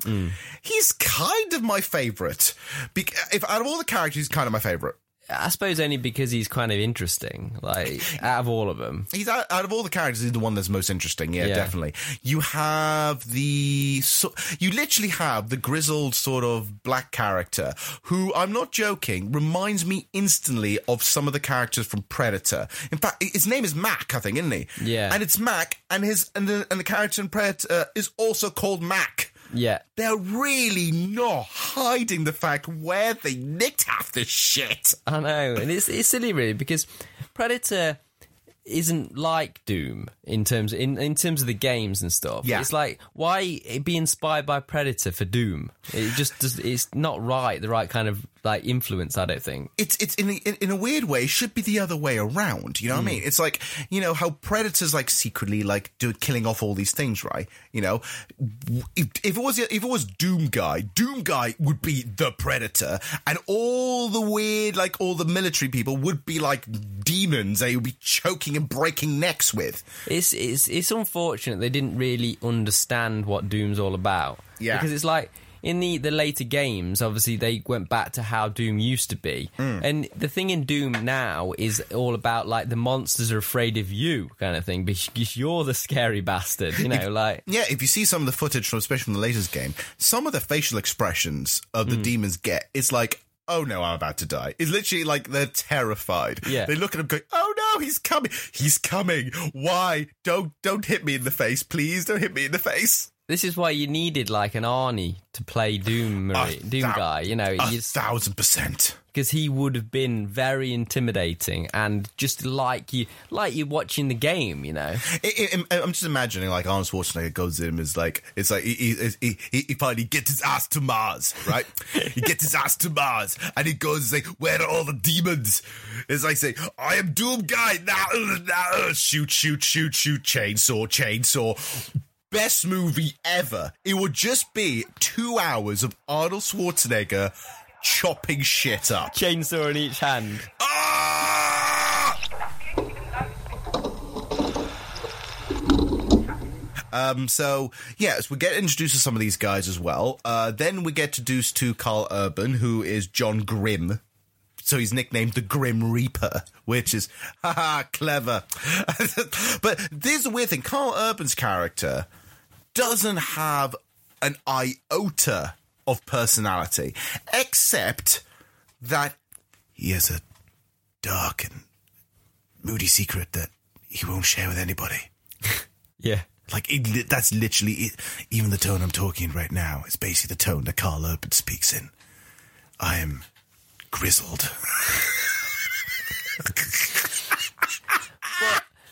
Hmm. He's kind of my favorite. Bec- if out of all the characters, he's kind of my favorite. I suppose only because he's kind of interesting. Like out of all of them, He's out, out of all the characters, he's the one that's most interesting. Yeah, Yeah. definitely. You have the so, you literally have the grizzled sort of black character who I'm not joking reminds me instantly of some of the characters from Predator. In fact, his name is Mac, I think, isn't he? Yeah. and it's Mac, and his and the and the character in Predator is also called Mac. Yeah. They're really not hiding the fact where they nicked half the shit. I know, and it's it's silly really because Predator isn't like Doom in terms in in terms of the games and stuff. Yeah. it's like why be inspired by Predator for Doom? It just does. It's not right. The right kind of like influence. I don't think. it's it's in, in in a weird way should be the other way around. You know what I hmm. mean? It's like you know how predators like secretly like do killing off all these things, right? You know, if, if it was if it was Doom Guy, Doom Guy would be the predator, and all the weird like all the military people would be like demons. They would be choking and breaking necks with. It's it's it's unfortunate they didn't really understand what Doom's all about. Yeah. because it's like. In the, the later games, obviously they went back to how Doom used to be, Hmm. and the thing in Doom now is all about like the monsters are afraid of you kind of thing because you're the scary bastard, you know, like Yeah, if you see some of the footage from, especially from the latest game, some of the facial expressions of the Hmm. demons get, it's like, oh no, I'm about to die. It's literally like they're terrified. Yeah. They look at him going, oh no, he's coming. He's coming. Why? Don't, don't hit me in the face. Please don't hit me in the face. This is why you needed like an Arnie to play Doom Marine, Doom thou- guy, you know, A thousand percent. because he would have been very intimidating and just like you, like you watching the game, you know. I, I, I'm just imagining like Arnold Schwarzenegger goes in is like, it's like he, he, he, he, gets his ass to Mars, right? <laughs> he gets his ass to Mars and he goes like, where are all the demons? It's like saying, I am Doom Guy now, uh, now, uh, shoot, shoot, shoot, shoot, chainsaw, chainsaw. Best movie ever. It would just be two hours of Arnold Schwarzenegger chopping shit up. Chainsaw in each hand. Ah! Um, so yes, we get introduced to some of these guys as well. Uh, then we get introduced to Karl Urban, who is John Grimm. So he's nicknamed the Grim Reaper, which is <laughs> haha clever. <laughs> but this weird thing: Karl Urban's character doesn't have an iota of personality, except that he has a dark and moody secret that he won't share with anybody. <laughs> Yeah. Like it, that's literally it. Even the tone I'm talking in right now is basically the tone that Karl Urban speaks in. I am grizzled.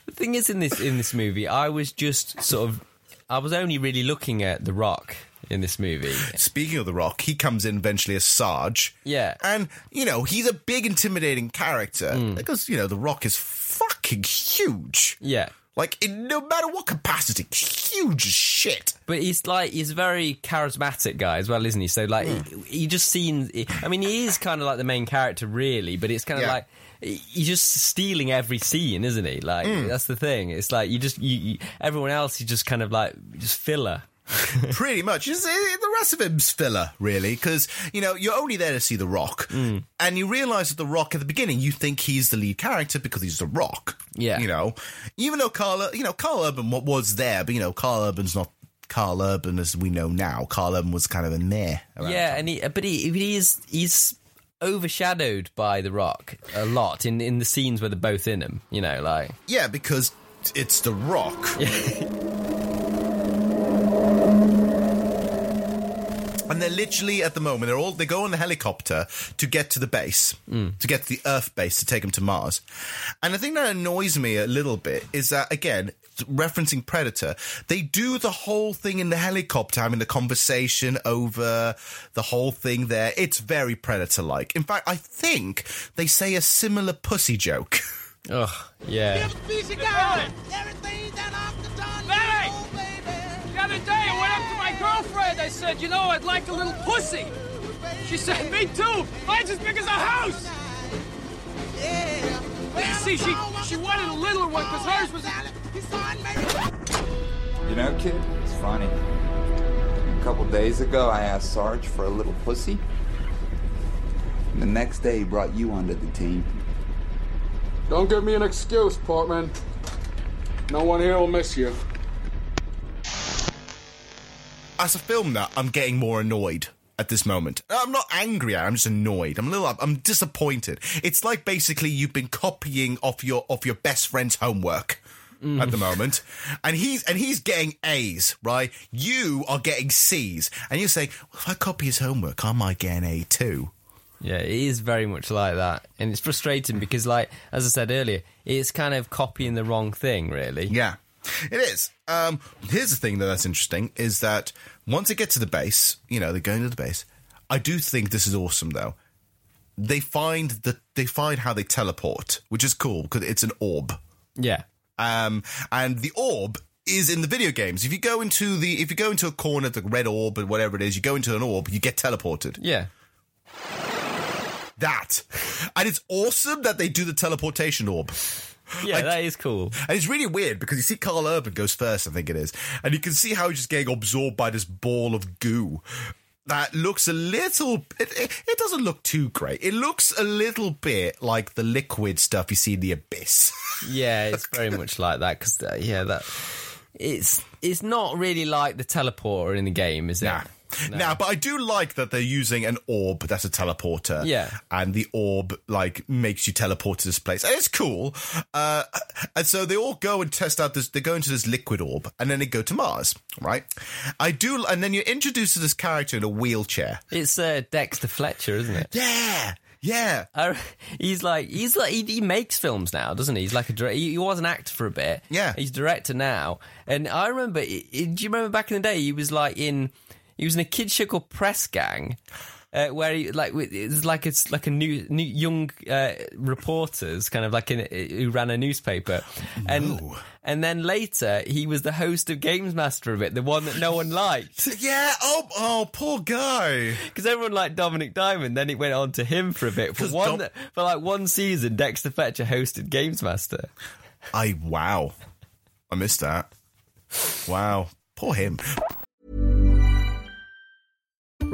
The thing is, in this in this movie, I was just sort of, I was only really looking at The Rock in this movie. Speaking of The Rock, he comes in eventually as Sarge. Yeah. And, you know, he's a big, intimidating character Mm. because, you know, The Rock is fucking huge. Yeah. Like, in no matter what capacity, huge as shit. But he's like he's a very charismatic guy as well, isn't he? So like Hmm. he, he just seems. I mean, he is kind of like the main character, really. But it's kind of Yeah. like he's just stealing every scene, isn't he? Like Hmm. that's the thing. It's like you just you, you everyone else is just kind of like just filler. <laughs> Pretty much. Just, eh, the rest of him's filler, really, because, you know, you're only there to see The Rock. And you realize that The Rock, at the beginning, you think he's the lead character because he's The Rock. Yeah. You know, even though Karl, you know, Karl Urban wa- was there, but, you know, Karl Urban's not Karl Urban as we know now. Karl Urban was kind of a meh. Yeah, and he but he he is he's overshadowed by The Rock a lot in in the scenes where they're both in him. You know, like Yeah, because it's The Rock. <laughs> And they're literally at the moment they're all they go on the helicopter to get to the base, to get to the Earth base to take them to Mars. And the thing that annoys me a little bit is that again, referencing Predator, they do the whole thing in the helicopter, having the conversation over the whole thing there. It's very Predator like. In fact, I think they say a similar pussy joke. <laughs> ugh, yeah. Other day I went up to my girlfriend. I said, you know, I'd like a little pussy. She said, me too. Mine's as big as a house. Yeah. <laughs> See, she she wanted a littler one because hers was. You know, kid, it's funny. A couple days ago, I asked Sarge for a little pussy. And the next day, he brought you onto the team. Don't give me an excuse, Portman. No one here will miss you. As a film nut, I'm getting more annoyed at this moment. I'm not angry. I'm just annoyed. I'm a little. I'm disappointed. It's like basically you've been copying off your off your best friend's homework. At the moment, mm. and he's and he's getting A's, right? You are getting C's, and you're saying, well, "If I copy his homework, I might get an A too." Yeah, it is very much like that. And it's frustrating because, like, as I said earlier, it's kind of copying the wrong thing, really. Yeah, it is. Um, here's the thing that that's interesting is that once it gets to the base, you know, they're going to the base. I do think this is awesome though. they find the they find how they teleport, which is cool because it's an orb. Yeah. Um, and the orb is in the video games. If you go into the if you go into a corner, the red orb or whatever it is, you go into an orb, you get teleported. Yeah. That, and it's awesome that they do the teleportation orb. Yeah, that is cool. And it's really weird because you see Karl Urban goes first, I think it is, and you can see how he's just getting absorbed by this ball of goo. That looks a little. It, it, it doesn't look too great. It looks a little bit like the liquid stuff you see in the abyss. <laughs> Yeah, it's very much like that because uh, yeah, that it's it's not really like the teleporter in the game, is it? Nah. Now, but I do like that they're using an orb that's a teleporter. Yeah. And the orb, like, makes you teleport to this place. And it's cool. Uh, and so they all go and test out this, they go into this liquid orb and then they go to Mars, right? I do, and then you're introduced to this character in a wheelchair. It's uh, Dexter Fletcher, isn't it? Yeah. Yeah. I, he's like he's like he, he makes films now, doesn't he? He's like a he, he was an actor for a bit. Yeah. he's director now. And I remember, do you remember back in the day? He was like in he was in a kids show called Press Gang. Uh, where he like it's like it's like a new, new young uh, reporters kind of like in, who ran a newspaper, and and then later he was the host of Games Master of it, the one that no one liked. <laughs> Yeah. Oh, oh, poor guy. Because everyone liked Dominik Diamond, then it went on to him for a bit. For one, Dom- for like one season, Dexter Fletcher hosted Games Master. I, wow. I missed that. Wow. Poor him.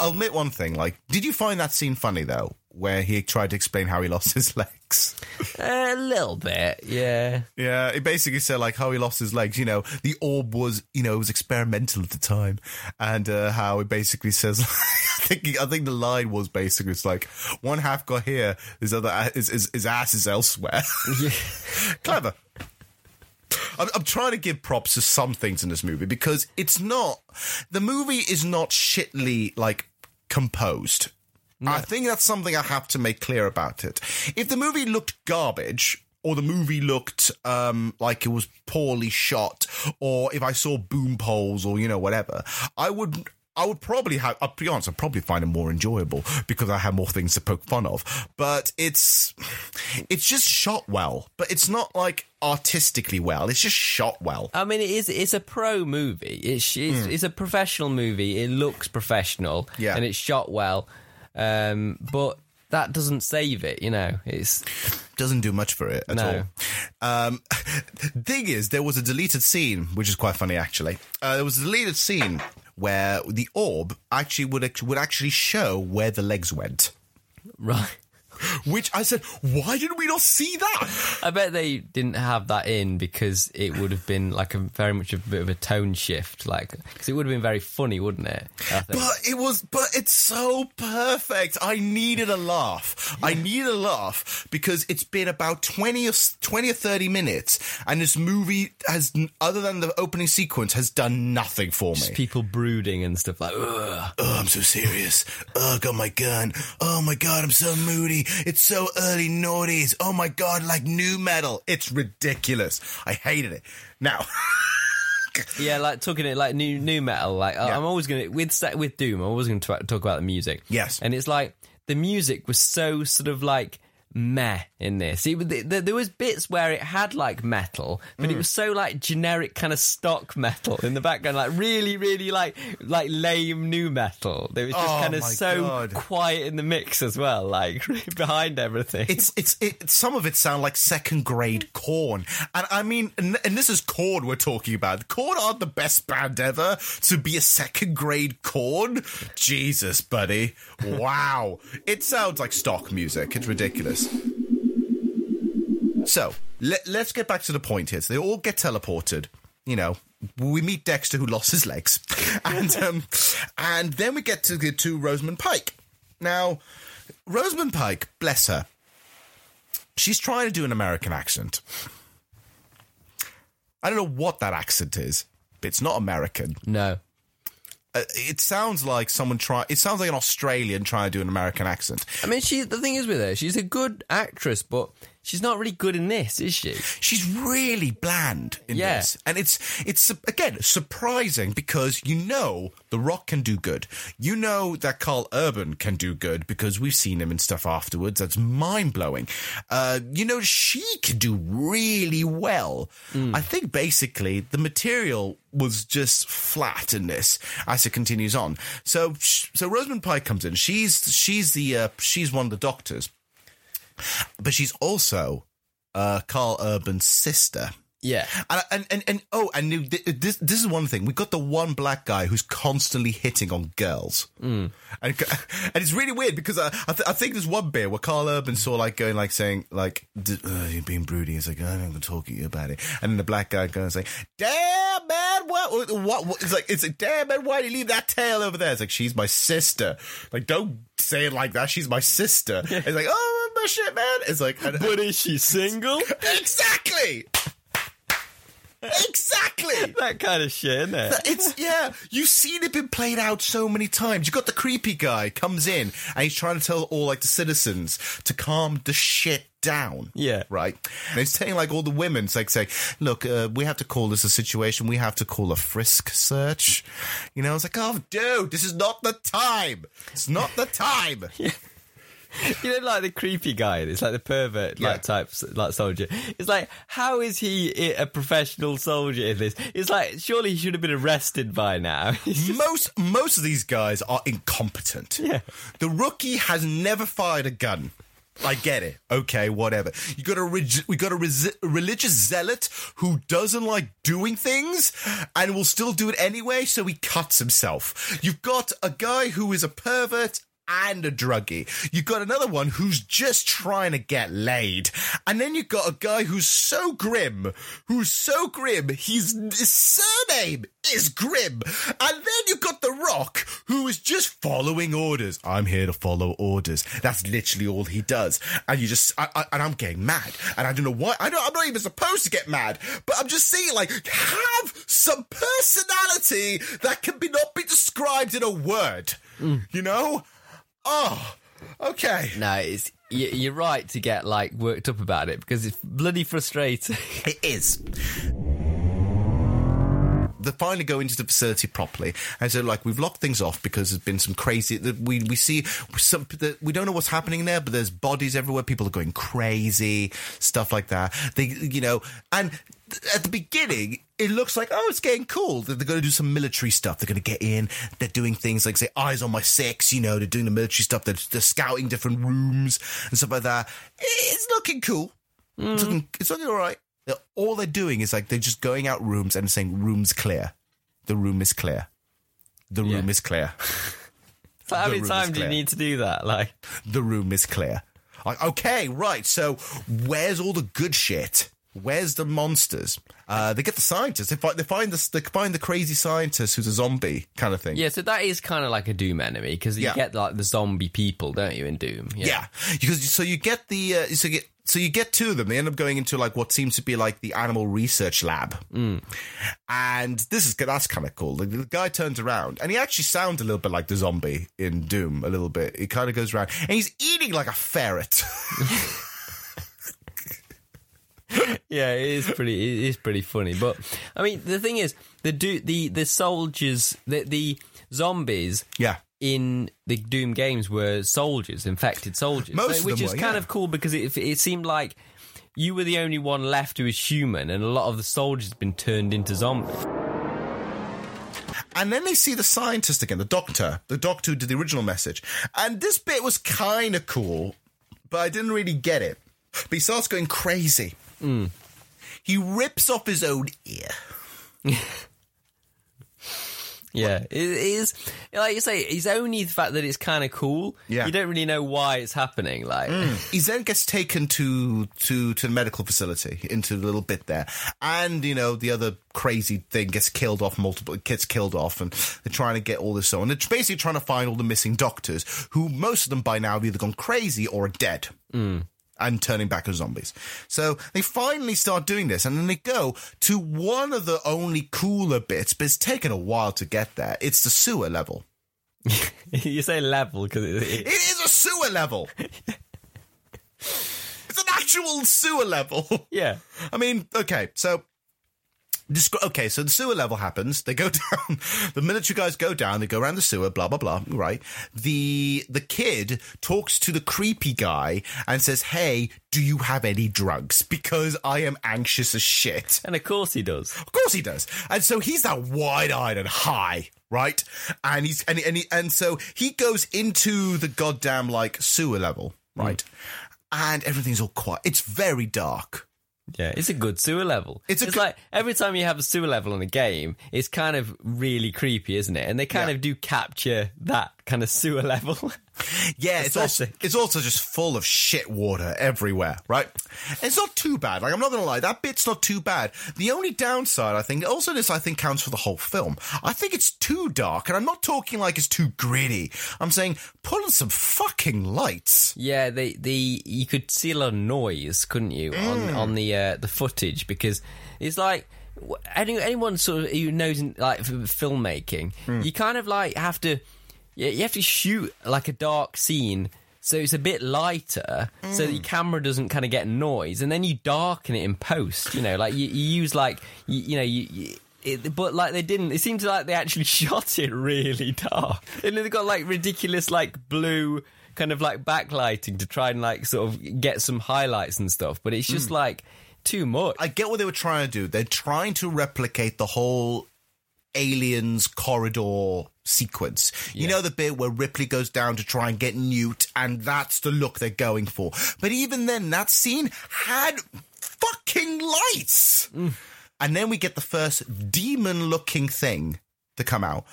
I'll admit one thing. Like, did you find that scene funny though, where he tried to explain how he lost his <laughs> legs? A little bit, yeah. Yeah, it basically said like how he lost his legs. You know, the orb was, you know, it was experimental at the time, and uh, how it basically says. <laughs> I think I think the line was basically it's like one half got here, his other his his, his ass is elsewhere. <laughs> Clever. I'm, I'm trying to give props to some things in this movie because it's not the movie is not shitly like composed. I think that's something I have to make clear about it. If the movie looked garbage, or the movie looked um, like it was poorly shot, or if I saw boom poles or you know whatever, I would. I would probably have. I'll be honest. I'd probably find it more enjoyable because I have more things to poke fun of. But it's, it's just shot well. But it's not like artistically well. It's just shot well. I mean, it is. It's a pro movie. It's it's, it's a professional movie. It looks professional, Yeah. and it's shot well. Um, but that doesn't save it. You know, it's doesn't do much for it at No. all. Um, <laughs> thing is, there was a deleted scene, which is quite funny actually. Uh, there was a deleted scene where the orb actually would would actually show where the legs went. right. Which I said, why didn't we not see that? I bet they didn't have that in because it would have been like a very much a bit of a tone shift, like because it would have been very funny, wouldn't it? But it was, but it's so perfect. I needed a laugh. I needed a laugh because it's been about 20 or, 20 or 30 minutes and this movie has, other than the opening sequence, has done nothing for Just me. people brooding and stuff like. Ugh. Oh, I'm so serious. Oh, I got my gun. Oh my god, I'm so moody. It's so early noughties. Oh my god, like nu metal. It's ridiculous. I hated it. Now, <laughs> Yeah, like talking it like new nu metal. Like Yeah. I'm always gonna with with Doom. I'm always gonna talk about the music. Yes. and it's like the music was so sort of like meh in this. It, th- th- there was bits where it had like metal, but Mm. it was so like generic kind of stock metal in the background, like really, really like like lame nu metal. It was just Oh kind of so God. quiet in the mix as well, like <laughs> behind everything. It's it's it, some of it sound like second grade Korn, and I mean, and, and this is Korn we're talking about. Korn aren't the best band ever to be a second grade Korn. Jesus, buddy, wow! it sounds like stock music. It's ridiculous. So let, let's get back to the point here. So they all get teleported. You know, we meet Dexter who lost his legs, <laughs> and um, and then we get to to Rosamund Pike. Now, Rosamund Pike, bless her, she's trying to do an American accent. I don't know what that accent is, but it's not American. No. Uh, it sounds like someone try. It sounds like an Australian trying to do an American accent. I mean, she. The thing is with her, she's a good actress, but she's not really good in this, is she? She's really bland in Yeah. this, and it's it's again surprising because you know The Rock can do good. You know that Karl Urban can do good because we've seen him in stuff afterwards. That's mind blowing. Uh, you know she can do really well. I think basically the material was just flat in this as it continues on. So so Rosamund Pike comes in. She's she's the uh, she's one of the doctors but she's also uh, Karl Urban's sister. Yeah. And, and, and, and oh, and this, this is one thing. We got the one black guy who's constantly hitting on girls. Mm. And, <laughs> and it's really weird because I, I, th- I think there's one bit where Karl Urban saw like going like saying like "D- uh, you're being broody. He's like I'm not going to talk to you about it. And then the black guy goes like, "Damn man, what what?" what? It's like it's like, "Damn man, why do you leave that tail over there?" It's like she's my sister. Like don't say it like that. She's my sister. It's like oh my shit, man. It's like, but is she single? <laughs> exactly. Exactly. <laughs> that kind of shit, isn't it? It's yeah. You've seen it been played out so many times. You got the creepy guy comes in and he's trying to tell all like the citizens to calm the shit down. Yeah. Right. And he's telling like all the women, it's like say, look, uh, we have to call this a situation. We have to call a frisk search. You know, it's like, oh, dude, this is not the time. It's not the time. <laughs> You know, like the creepy guy. It's like the pervert, like type, like soldier. It's like, how is he a professional soldier in this? It's like, surely he should have been arrested by now. <laughs> most most of these guys are incompetent. Yeah. The rookie has never fired a gun. I get it. Okay, whatever. You got a reg- we got a resi- religious zealot who doesn't like doing things and will still do it anyway, so he cuts himself. You've got a guy who is a pervert and a druggie. You've got another one who's just trying to get laid. And then you've got a guy who's so grim, who's so grim, he's, his surname is Grim. And then you've got The Rock, who is just following orders. I'm here to follow orders. That's literally all he does. And you just, I, I, and I'm getting mad. And I don't know why. I don't, I'm not even supposed to get mad. But I'm just saying, like, have some personality that can be not be described in a word. Mm. You know? Oh, okay. No, it's you're right to get like worked up about it because it's bloody frustrating. <laughs> It is. They finally go into the facility properly, and so like we've locked things off because there's been some crazy. that We we see some. that We don't know what's happening there, but there's bodies everywhere. People are going crazy, stuff like that. They, you know, and at the beginning, it looks like oh, it's getting cool. They're, they're going to do some military stuff. They're going to get in. They're doing things like say eyes on my six. You know, they're doing the military stuff. They're, they're scouting different rooms and stuff like that. It's looking cool. It's mm. looking, it's looking all right. All they're doing is like they're just going out rooms and saying room's clear. The room is clear. The room is clear. <laughs> So how many times do you need to do that? Like, The room is clear. Like, okay, right. So where's all the good shit? Where's the monsters? Uh, they get the scientists. They find they find the they find the crazy scientist who's a zombie kind of thing. yeah, so that is kind of like a Doom enemy because you Yeah. get like the zombie people, don't you, in Doom? Yeah, because so you get the uh, so you get so you get two of them. They end up going into like what seems to be like the animal research lab, and this is that's kind of cool. The, the guy turns around and he actually sounds a little bit like the zombie in Doom. A little bit. He kind of goes around and he's eating like a ferret. <laughs> <laughs> yeah, it is pretty. It is pretty funny. But I mean, the thing is, the do the the soldiers, the the zombies, yeah, in the Doom games were soldiers, infected soldiers, Most of which is were, kind yeah. of cool because it it seemed like you were the only one left who was human, and a lot of the soldiers had been turned into zombies. And then they see the scientist again, the doctor, the doctor who did the original message. And this bit was kind of cool, but I didn't really get it. But he starts going crazy. Mm. He rips off his own ear. <laughs> Yeah, it is like you say. It's only the fact that it's kind of cool. Yeah. you don't really know why it's happening. Like, mm. He then gets taken to to to the medical facility into the little bit there, and you know the other crazy thing gets killed off. Multiple gets killed off, and they're trying to get all this on. They're basically trying to find all the missing doctors, who most of them by now have either gone crazy or are dead. Mm. And turning back as zombies. So they finally start doing this, and then they go to one of the only cooler bits, but it's taken a while to get there. It's the sewer level. <laughs> you say level because it, It is a sewer level. <laughs> it's an actual sewer level. Yeah. I mean, okay, so. Descri- Okay, so the sewer level happens. They go <laughs> down. The military guys go down. They go around the sewer. Blah blah blah. Right. The the kid talks to the creepy guy and says, "Hey, do you have any drugs? Because I am anxious as shit." and of course he does. Of course he does. And so he's that wide-eyed and high, right? And he's and and, he, and so he goes into the goddamn like sewer level, right? Hmm. And everything's all quiet. It's very dark. Yeah, it's a good sewer level. It's It's, good- like every time you have a sewer level in a game, it's kind of really creepy, isn't it? And they kind Yeah. of do capture that kind of sewer level. <laughs> Yeah, it's also it's also just full of shit water everywhere, right? It's not too bad. Like I'm not gonna lie, that bit's not too bad. The only downside, I think, also this I think counts for the whole film. I think it's too dark, and I'm not talking like it's too gritty. I'm saying put on some fucking lights. yeah, they the you could see a lot of noise, couldn't you, Mm. on on the uh, the footage because it's like. Any, anyone sort of who knows in, like filmmaking, Hmm. you kind of like have to, you, you have to shoot like a dark scene so it's a bit lighter, so that your mm. camera doesn't kind of get noise, and then you darken it in post. You know, like you, you use like you, you know you. you it, but like they didn't. It seems like they actually <laughs> shot it really dark, and they've got like ridiculous like blue kind of like backlighting to try and like sort of get some highlights and stuff. But it's just mm. like too much. I get what they were trying to do. They're trying to replicate the whole aliens corridor sequence. You know the bit where Ripley goes down to try and get Newt, and that's the look they're going for. But even then, that scene had fucking lights. Mm. And then we get the first demon looking thing to come out.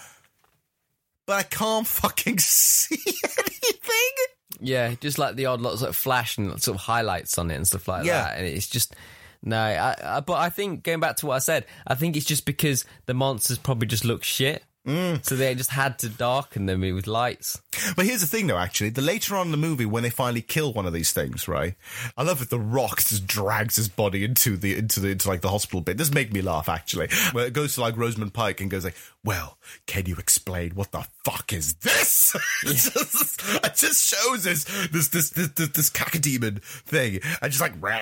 But I can't fucking <laughs> see anything. Yeah, just like the odd lots of flash and sort of highlights on it and stuff like Yeah. that. And it's just no. I, I, but I think going back to what I said, I think it's just because the monsters probably just look shit. Mm. So they just had to darken them with lights. But here's the thing, though. Actually, the later on in the movie, when they finally kill one of these things, right? I love it. The Rock just drags his body into the into the into like the hospital bit. This make me laugh actually. Where it goes to like Rosamund Pike and goes like, "Well, can you explain what the fuck is this?" <laughs> it, just, it just shows this this this this this, this cacodemon thing, and just like, Rah!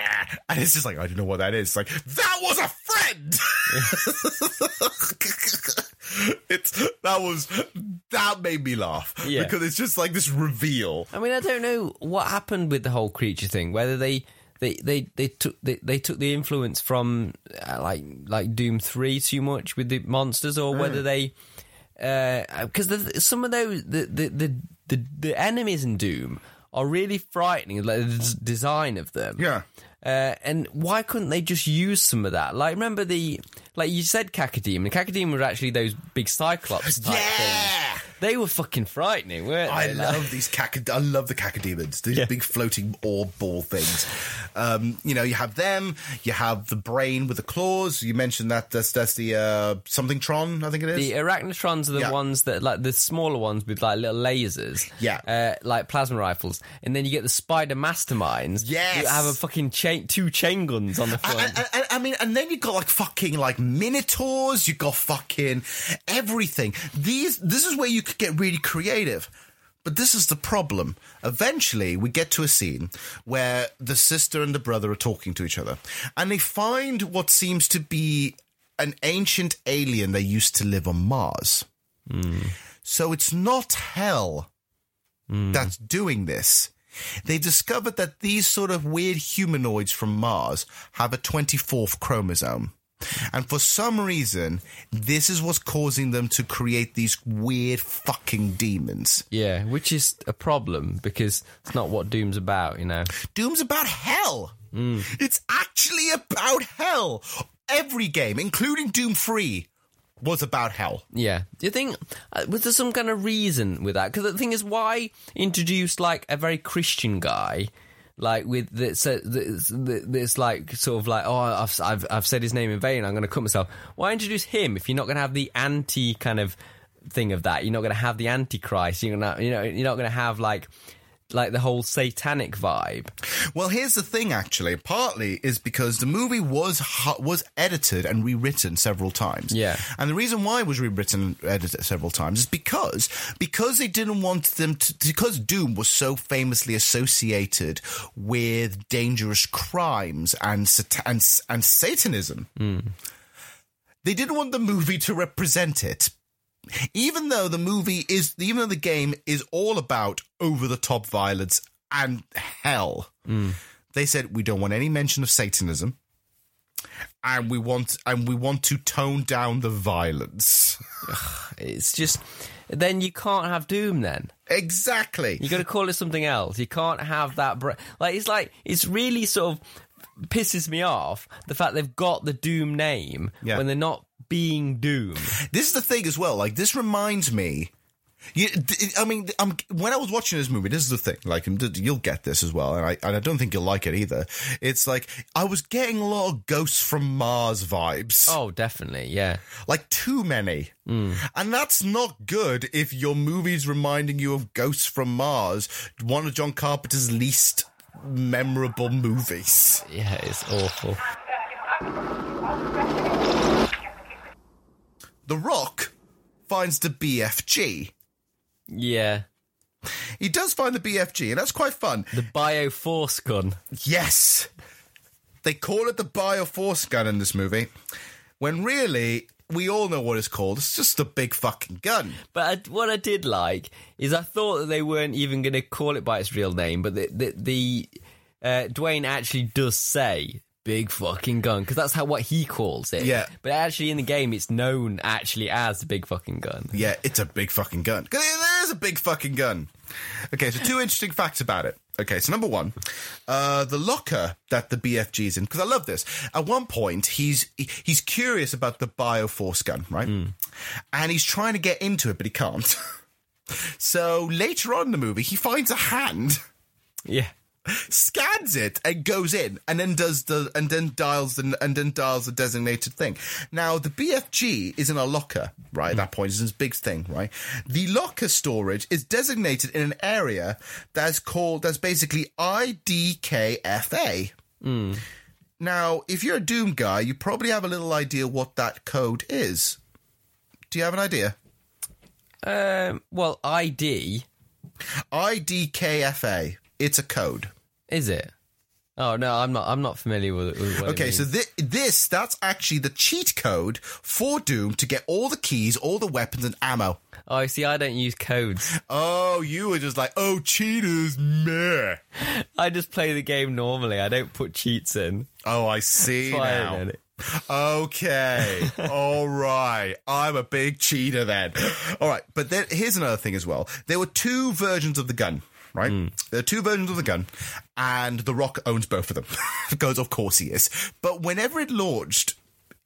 and it's just like, I don't know what that is. It's like that was a friend. <laughs> it's <laughs> that was that made me laugh Yeah. because it's just like this reveal. I mean, I don't know what happened with the whole creature thing. Whether they they they, they took they, they took the influence from uh, like like Doom three too much with the monsters, or whether they because the some of those the the, the the the enemies in Doom are really frightening. Like the des- design of them, Yeah. Uh, and why couldn't they just use some of that? Like, remember the like you said, Cacodemon. Cacodemon were actually those big Cyclops type things. They were fucking frightening, weren't I they? Like- love these. I love the cacodemons. These big floating orb ball things. Um, you know, you have them. You have the brain with the claws. You mentioned that. That's that's the uh, something Tron. I think it is. The arachnotrons are the Yeah. ones that, like, the smaller ones with like little lasers, Yeah. uh, like plasma rifles, and then you get the spider masterminds, Yes. you have a fucking chain, two chain guns on the front. And, and- and- I mean, and then you got like fucking like minotaurs. You got fucking everything. These. This is where you could get really creative. But this is the problem. Eventually, we get to a scene where the sister and the brother are talking to each other, and they find what seems to be an ancient alien that used to live on Mars. Hmm. So it's not hell hmm. that's doing this. They discovered that these sort of weird humanoids from Mars have a 24th chromosome. And for some reason, this is what's causing them to create these weird fucking demons. Yeah, which is a problem because it's not what Doom's about, you know. Doom's about hell. It's actually about hell. Every game, including Doom 3, was about hell. Yeah. Do you think uh, was there some kind of reason with that? Because the thing is, why introduce like a very Christian guy? Like with this, this, like sort of like oh I've, I've I've said his name in vain. I'm going to cut myself. Why introduce him if you're not going to have the anti kind of thing of that? You're not going to have the antichrist. You're gonna you know you're not going to have like like the whole satanic vibe. Well, here's the thing. Actually, partly is because the movie was was edited and rewritten several times. Yeah. and the reason why it was rewritten and edited several times is because because they didn't want them to because Doom was so famously associated with dangerous crimes and sat- and, and Satanism. Hmm. They didn't want the movie to represent it. Even though the movie is, even though the game is all about over the top violence and hell, hmm. they said we don't want any mention of Satanism, and we want and we want to tone down the violence. It's just then you can't have Doom. Then exactly, you got to call it something else. You can't have that. Bra- like it's like it's really sort of pisses me off the fact they've got the Doom name Yeah. when they're not being Doom. This is the thing as well. Like this reminds me. You, I mean, I'm, when I was watching this movie, this is the thing. Like, you'll get this as well, and I, and I don't think you'll like it either. It's like I was getting a lot of Ghosts from Mars vibes. Oh, definitely, yeah. Like too many, mm. and that's not good. If your movie's reminding you of Ghosts from Mars, one of John Carpenter's least memorable movies. Yeah, it's awful. The Rock finds the BFG. Yeah. He does find the BFG, and that's quite fun. The Bioforce gun. Yes. They call it the Bioforce gun in this movie, when really, we all know what it's called. It's just a big fucking gun. But I, what I did like is I thought that they weren't even going to call it by its real name, but the the, the uh, Dwayne actually does say big fucking gun because that's how what he calls it. Yeah. But actually in the game, it's known actually as the big fucking gun. Yeah, it's a big fucking gun. It is a big fucking gun. Okay, so two interesting facts about it. Okay, so number one, uh, the locker that the BFG is in, because I love this. At one point, he's he's curious about the Bioforce gun, right? And he's trying to get into it, but he can't. <laughs> so later on in the movie, he finds a hand. Yeah. Scans it and goes in and then does the and then dials the and then dials the designated thing. Now the BFG is in a locker, right? At that point, it's this big thing, right? The locker storage is designated in an area that's called that's basically IDKFA. Now, if you're a Doom guy, you probably have a little idea what that code is. Do you have an idea? Um, well, ID. IDKFA. It's a code. Is it? Oh no, I'm not. I'm not familiar with it. With what it Okay, so thi- this that's actually the cheat code for Doom to get all the keys, all the weapons and ammo. Oh, I see, I don't use codes. Oh, you were just like, oh, cheaters, meh. <laughs> I just play the game normally. I don't put cheats in. Oh, I see That's why I now. Okay, <laughs> all right. I'm a big cheater then. All right, but then here's another thing as well. There were two versions of the gun. Right, hmm. there are two versions of the gun, and The Rock owns both of them. <laughs> because of course he is. But whenever it launched,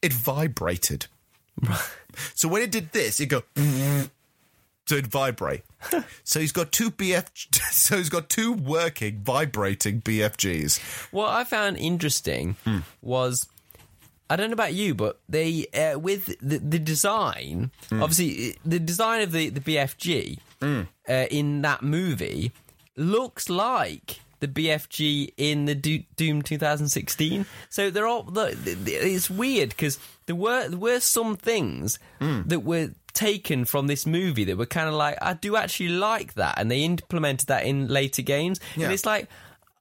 it vibrated. <laughs> so when it did this, it go. <laughs> So it vibrate. so he's got two BF. So he's got two working, vibrating BFGs. What I found interesting Hmm. was I don't know about you, but they uh, with the, the design, Hmm. obviously the design of the the BFG uh, in that movie looks like the BFG in the Do- Doom 2016. So they're all the, it's weird because there were there were some things Hmm. that were taken from this movie that were kind of like I do actually like that, and they implemented that in later games. Yeah. And it's like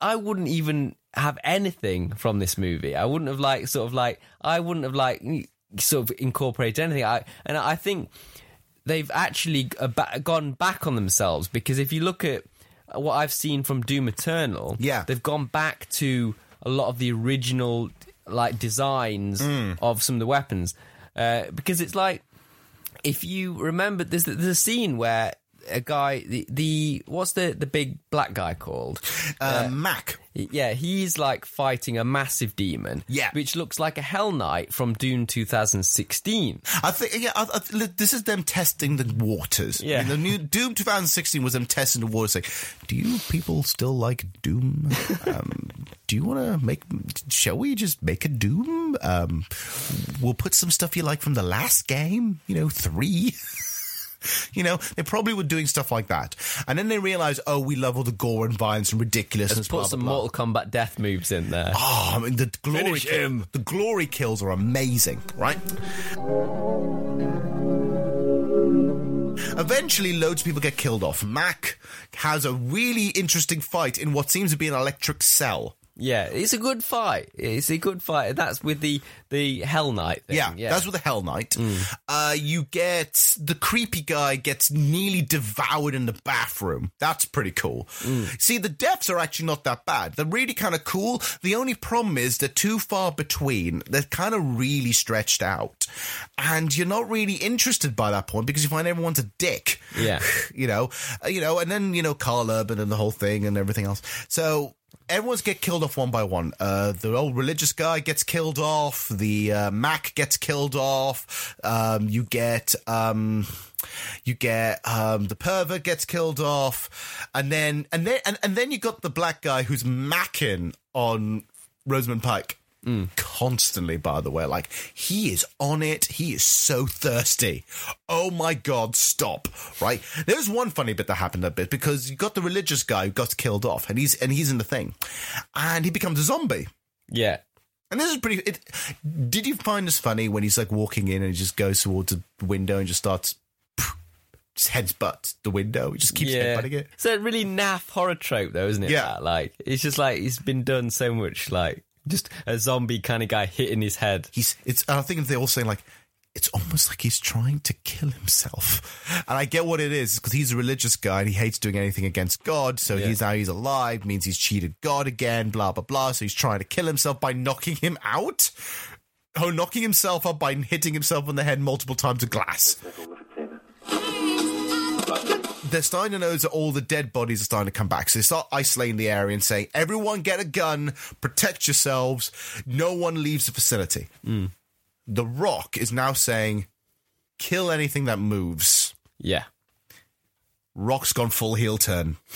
I wouldn't even have anything from this movie. I wouldn't have like sort of like I wouldn't have like sort of incorporated anything. I and I think they've actually uh, gone back on themselves because if you look at what I've seen from Doom Eternal, Yeah. they've gone back to a lot of the original like designs Mm. of some of the weapons uh, because it's like if you remember, there's there's a scene where a guy the the what's the the big black guy called Uh, Mac. yeah, he's like fighting a massive demon. Yeah. Which looks like a Hell Knight from Doom 2016. I think yeah. I, I, this is them testing the waters. Yeah. I mean, the new Doom 2016 was them testing the waters. Like, do you people still like Doom? um, <laughs> do you want to make? Shall we just make a Doom? Um, we'll put some stuff you like from the last game. You know, three. <laughs> <laughs> You know, they probably were doing stuff like that, and then they realized, oh, we love all the gore and violence and ridiculousness. Let's put blah, some blah. Mortal Kombat death moves in there. Oh, I mean, the glory Finish kill- the glory kills are amazing, right? Eventually, loads of people get killed off. Mac has a really interesting fight in what seems to be an electric cell. Yeah, it's a good fight. It's a good fight. That's with the the Hell Knight thing. Yeah, Yeah, that's with the Hell Knight. Uh, you get the creepy guy gets nearly devoured in the bathroom. That's pretty cool. See, the deaths are actually not that bad. They're really kind of cool. The only problem is they're too far between. They're kind of really stretched out, and you're not really interested by that point because you find everyone's a dick. Yeah. <laughs> you know, uh, you know, and then you know Karl Urban and the whole thing and everything else. So everyone's get killed off one by one. Uh, the old religious guy gets killed off. The uh, Mac gets killed off. Um, you get. Um, you get um, the pervert gets killed off, and then and then and, and then you got the black guy who's macking on Rosamund Pike Mm. constantly. By the way, like he is on it. He is so thirsty. Oh my god, stop! Right, there's one funny bit that happened a bit because you got the religious guy who got killed off, and he's and he's in the thing, and he becomes a zombie. yeah. And this is pretty. It, did you find this funny when he's like walking in and he just goes towards the window and just starts, just heads butts the window. He just keeps yeah. headbutting it. It's a really naff horror trope, though, isn't it? Yeah. that? Like it's just like it's been done so much. Like just a zombie kind of guy hitting his head. He's. It's. I think they're all saying like. It's almost like he's trying to kill himself, and I get what it is because he's a religious guy and he hates doing anything against God. So Yeah. he's now he's alive means he's cheated God again. Blah blah blah. So he's trying to kill himself by knocking him out. Oh, knocking himself up by hitting himself on the head multiple times with glass. They're starting to notice that all the dead bodies are starting to come back. So they start isolating the area and saying, everyone get a gun, protect yourselves, no one leaves the facility. Mm. The Rock is now saying, kill anything that moves. Yeah. Rock's gone full heel turn. <laughs>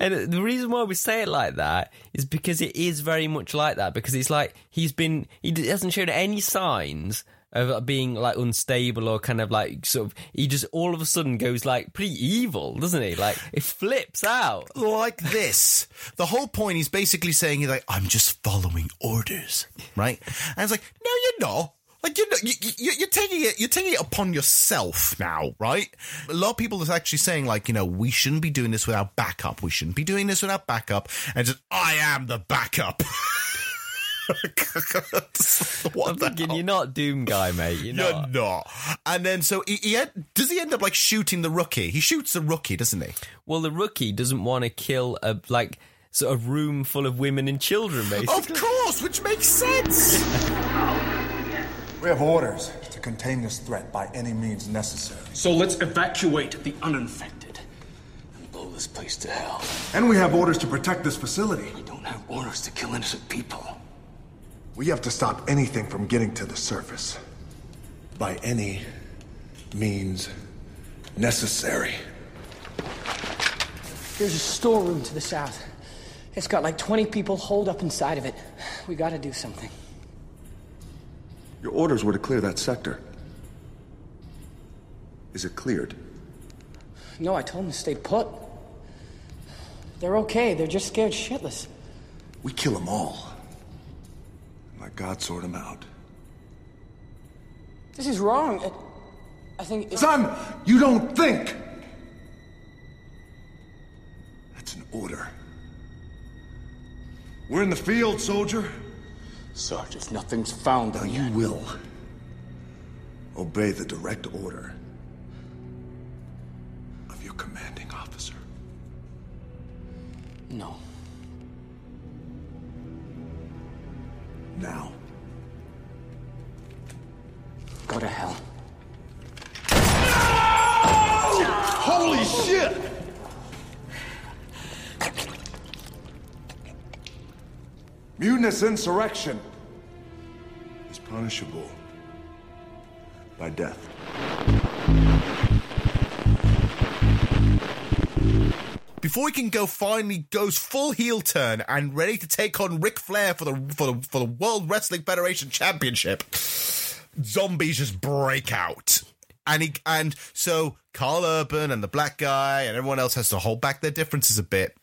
And the reason why we say it like that is because it is very much like that. Because it's like he's been, he hasn't shown any signs of uh, being like unstable or kind of like sort of, he just all of a sudden goes like pretty evil, doesn't he? Like it flips out. Like this. The whole point he's basically saying he's like, I'm just following orders, right? And it's like, no, you're not. Like you're, not, you, you're taking it, you're taking it upon yourself now, right? A lot of people are actually saying, like, you know, we shouldn't be doing this without backup. We shouldn't be doing this without backup. And just, I am the backup. <laughs> <laughs> what I'm the thinking hell? you're not Doom guy, mate. You're You're not. not. And then, so he, he had, does he end up like shooting the rookie? He shoots the rookie, doesn't he? Well, the rookie doesn't want to kill a like sort of room full of women and children, <laughs> basically. Of course, which makes sense. <laughs> We have orders to contain this threat by any means necessary. So let's evacuate the uninfected and blow this place to hell. And we have orders to protect this facility. We don't have orders to kill innocent people. We have to stop anything from getting to the surface. By any means necessary. There's a storeroom to the south. It's got like 20 people holed up inside of it. We gotta do something. Your orders were to clear that sector. Is it cleared? No, I told them to stay put. They're okay, they're just scared shitless. We kill them all. Let God sort him out. This is wrong. I, I think. it's- Son, you don't think! That's an order. We're in the field, soldier. Sarge, if nothing's found, Now then you will obey the direct order of your commanding officer. No. Now. Go to hell. Holy shit! Mutinous insurrection is punishable by death. Before he can go, finally goes full heel turn and ready to take on Ric Flair for the for the for the World Wrestling Federation Championship. Zombies just break out. And he and so Karl Urban and the black guy and everyone else has to hold back their differences a bit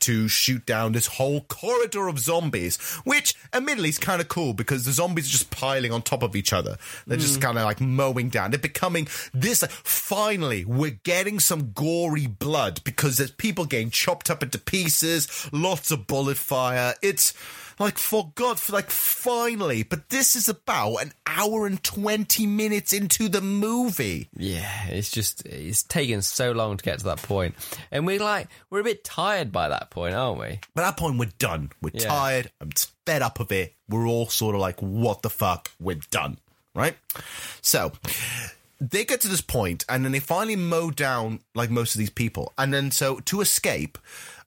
to shoot down this whole corridor of zombies, which admittedly is kind of cool because the zombies are just piling on top of each other. They're just hmm. kind of like mowing down. They're becoming this. Like, finally, we're getting some gory blood because there's people getting chopped up into pieces, lots of bullet fire. It's like for God, for like finally, but this is about an hour and twenty minutes into the movie. Yeah, it's just it's taken so long to get to that point, and we're like we're a bit tired by that point, aren't we? By that point, we're done. We're Yeah. tired. I'm fed up of it. We're all sort of like, what the fuck? We're done. Right? So they get to this point, and then they finally mow down like most of these people. And then so to escape,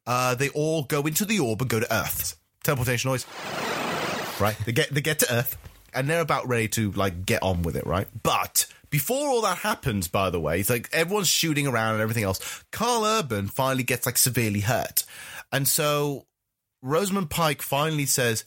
uh, they all go into the orb and go to Earth. Teleportation noise. Right? They get they get to Earth and they're about ready to like get on with it, right? But before all that happens, by the way, it's like everyone's shooting around and everything else. Karl Urban finally gets like severely hurt. And so Rosamund Pike finally says,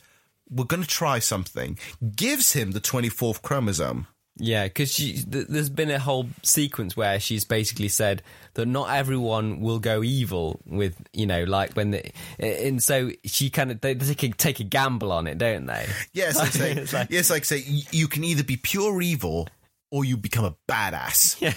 We're gonna try something, gives him the twenty fourth chromosome. Yeah, because th- there's been a whole sequence where she's basically said that not everyone will go evil with, you know, like when the, and so she kind of they take a, take a gamble on it, don't they? Yes, like say, It's like- <laughs> yes, like say you can either be pure evil or you become a badass. Yeah.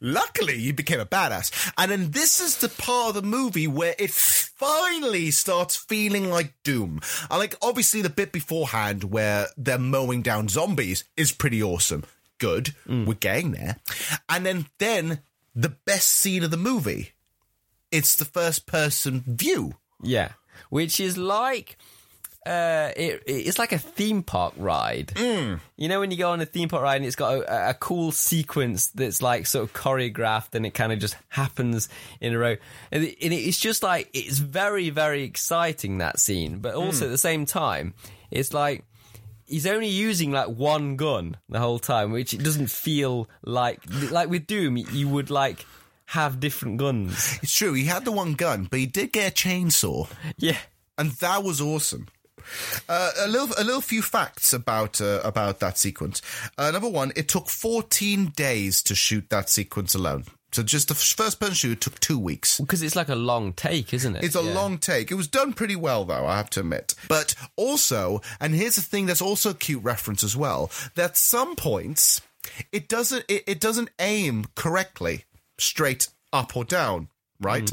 Luckily, you became a badass. And then this is the part of the movie where it finally starts feeling like Doom. I like, obviously, the bit beforehand where they're mowing down zombies is pretty awesome. Good. Mm. We're getting there. And then, then the best scene of the movie. It's the first person view. Yeah, which is like uh, it, it's like a theme park ride. You know when you go on a theme park ride and it's got a, a cool sequence that's like sort of choreographed and it kind of just happens in a row, and, it, and it's just like it's very very exciting that scene, but also at the same time it's like. He's only using like one gun the whole time, which it doesn't feel like like with Doom. You would like have different guns. It's true, he had the one gun, but he did get a chainsaw. Yeah. and that was awesome. Uh, a little, a little few facts about uh, about that sequence. Uh, number one, it took 14 days to shoot that sequence alone. So just the first person shoot took two weeks. Because it's like a long take, isn't it? It's a Yeah. long take. It was done pretty well, though, I have to admit. But also, and here's the thing that's also a cute reference as well, that some points it doesn't it, it doesn't aim correctly, straight up or down, right?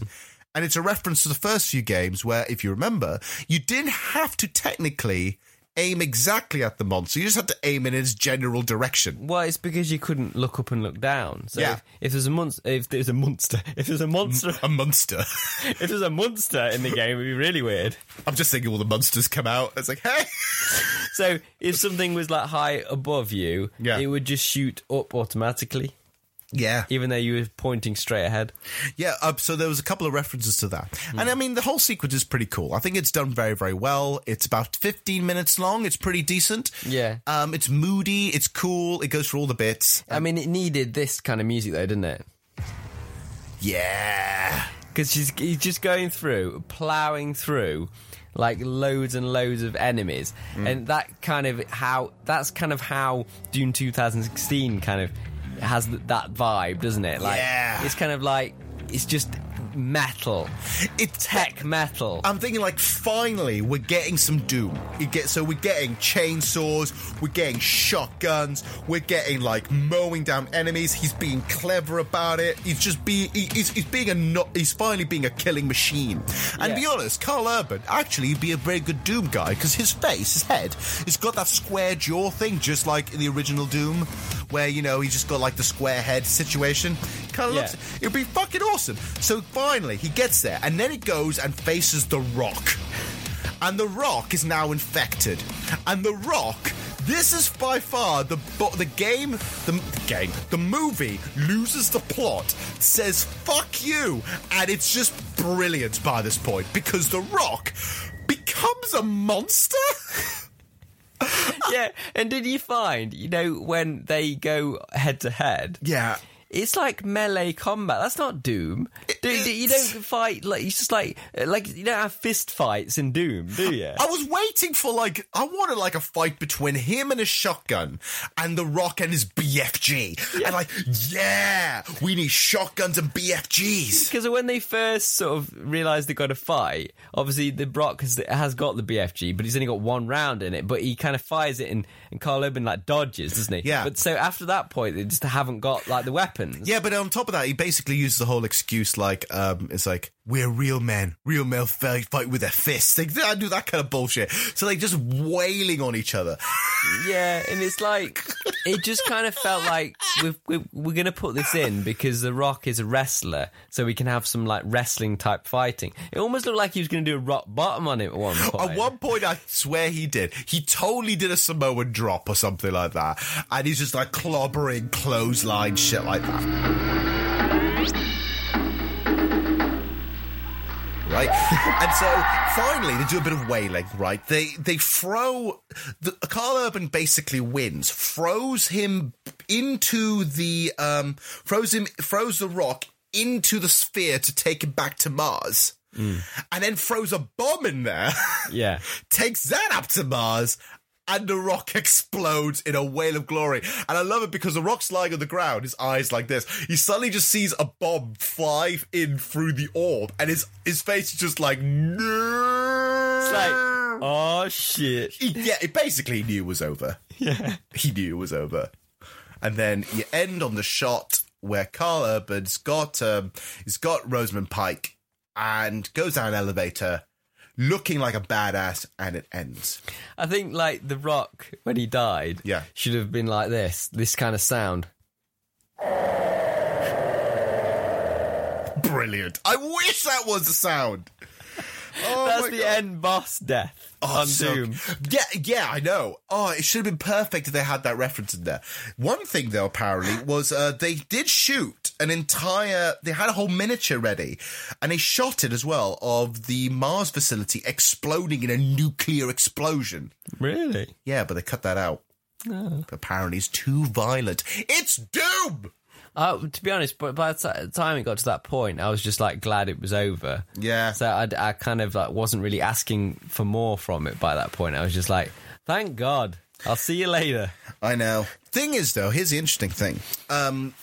And it's a reference to the first few games where, if you remember, you didn't have to technically aim exactly at the monster. You just had to aim in its general direction. Well, it's because you couldn't look up and look down. So Yeah. if, if there's a monster, if there's a monster, <laughs> if there's a monster, A monster. <laughs> if there's a monster in the game, it'd be really weird. I'm just thinking all the monsters come out. It's like, hey! <laughs> So if something was like high above you, Yeah. it would just shoot up automatically, Yeah. even though you were pointing straight ahead. Yeah, uh, so there was a couple of references to that. And I mean, the whole sequence is pretty cool. I think it's done very, very well. It's about 15 minutes long. It's pretty decent. Yeah. Um, it's moody. It's cool. It goes for all the bits. I mean, it needed this kind of music though, didn't it? Yeah. Because she's he's just going through, plowing through, like loads and loads of enemies, Mm. and that kind of how that's kind of how Doom 2016 kind of has that vibe, doesn't it? Like, Yeah. it's kind of like it's just metal, It's tech metal. I'm thinking like finally we're getting some Doom. You get so we're getting chainsaws, we're getting shotguns, we're getting like mowing down enemies. He's being clever about it. He's just being he, he's, he's being a not he's finally being a killing machine. And Yeah. be honest, Karl Urban actually be a very good Doom guy because his face, his head, it's got that square jaw thing, just like in the original Doom, where you know he's just got like the square head situation. kind of Yeah. looks. It would be fucking awesome. So finally, he gets there, and then he goes and faces the Rock, and the Rock is now infected, and the Rock. This is by far the the game the game the movie loses the plot says fuck you and it's just brilliant by this point because the Rock becomes a monster. <laughs> yeah, and did you find, you know, when they go head to head? Yeah. It's like melee combat. That's not Doom. Do, do- you don't fight like it's just like uh, like you don't have fist fights in Doom, do <gasps> you? I was waiting for like I wanted like a fight between him and his shotgun and the Rock and his BFG. And like, yeah, we need shotguns and BFGs. Because <laughs> when they first sort of realised they got to fight, obviously the Rock has, has got the BFG, but he's only got one round in it. But he kind of fires it, and, and Karl Urban like dodges, doesn't he? Yeah. But so after that point, they just haven't got like the weapons. Yeah, but on top of that, he basically uses the whole excuse like, um, it's like, we're real men. Real men fight, fight with their fists. They, I do that kind of bullshit. So they just wailing on each other. <laughs> Yeah, and it's like it just kind of felt like we're, we're, we're going to put this in because The Rock is a wrestler, so we can have some like wrestling type fighting. It almost looked like he was going to do a rock bottom on it at one point. At one point, I swear he did. He totally did a Samoan drop or something like that. And he's just like clobbering clothesline shit like that. Right? <laughs> and so finally they do a bit of wailing, right? They they throw the Karl Urban basically wins, throws him into the um throws him throws the rock into the sphere to take him back to Mars. And then throws a bomb in there. <laughs> Yeah. takes that up to Mars, and the rock <laughs> explodes in a whale of glory. And I love it because the rock's lying on the ground, his eyes like this. He suddenly just sees a bomb fly in through the orb, and his his face is just like no. It's like, oh shit. He, yeah, it basically knew it was over. <laughs> Yeah. He knew it was over. And then you end on the shot where Karl Urban's got um, he's got Rosamund Pike and goes down an elevator looking like a badass and it ends. I think like The Rock when he died, Yeah. should have been like this, this kind of sound. Brilliant. I wish that was the sound. Oh That's the God. end boss death Oh, on so- Doom. Yeah, yeah, I know. Oh, it should have been perfect if they had that reference in there. One thing, though, apparently, <gasps> was uh, they did shoot an entire. They had a whole miniature ready, and they shot it as well of the Mars facility exploding in a nuclear explosion. Really? Yeah, but they cut that out. Apparently, it's too violent. It's Doom. Uh, to be honest, but by the time it got to that point, I was just like glad it was over. Yeah. So I, I kind of like wasn't really asking for more from it by that point. I was just like, thank God. I'll see you later. I know. Thing is, though, here's the interesting thing. Um,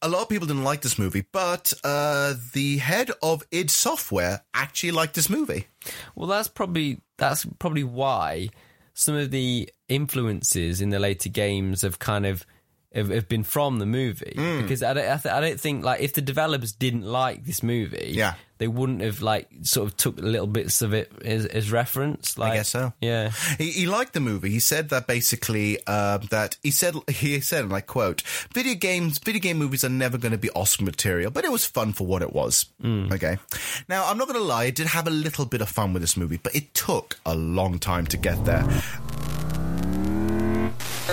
a lot of people didn't like this movie, but uh, the head of id Software actually liked this movie. Well, that's probably that's probably why some of the influences in the later games have kind of have, have been from the movie Mm. because I don't I, th- I don't think like if the developers didn't like this movie, Yeah. they wouldn't have like sort of took little bits of it as, as reference. Like, I guess so. Yeah. He, he liked the movie. He said that basically uh, that he said he said, and I quote, "Video games, video game movies are never going to be Oscar material, but it was fun for what it was." Okay. Now I'm not going to lie, I did have a little bit of fun with this movie, but it took a long time to get there.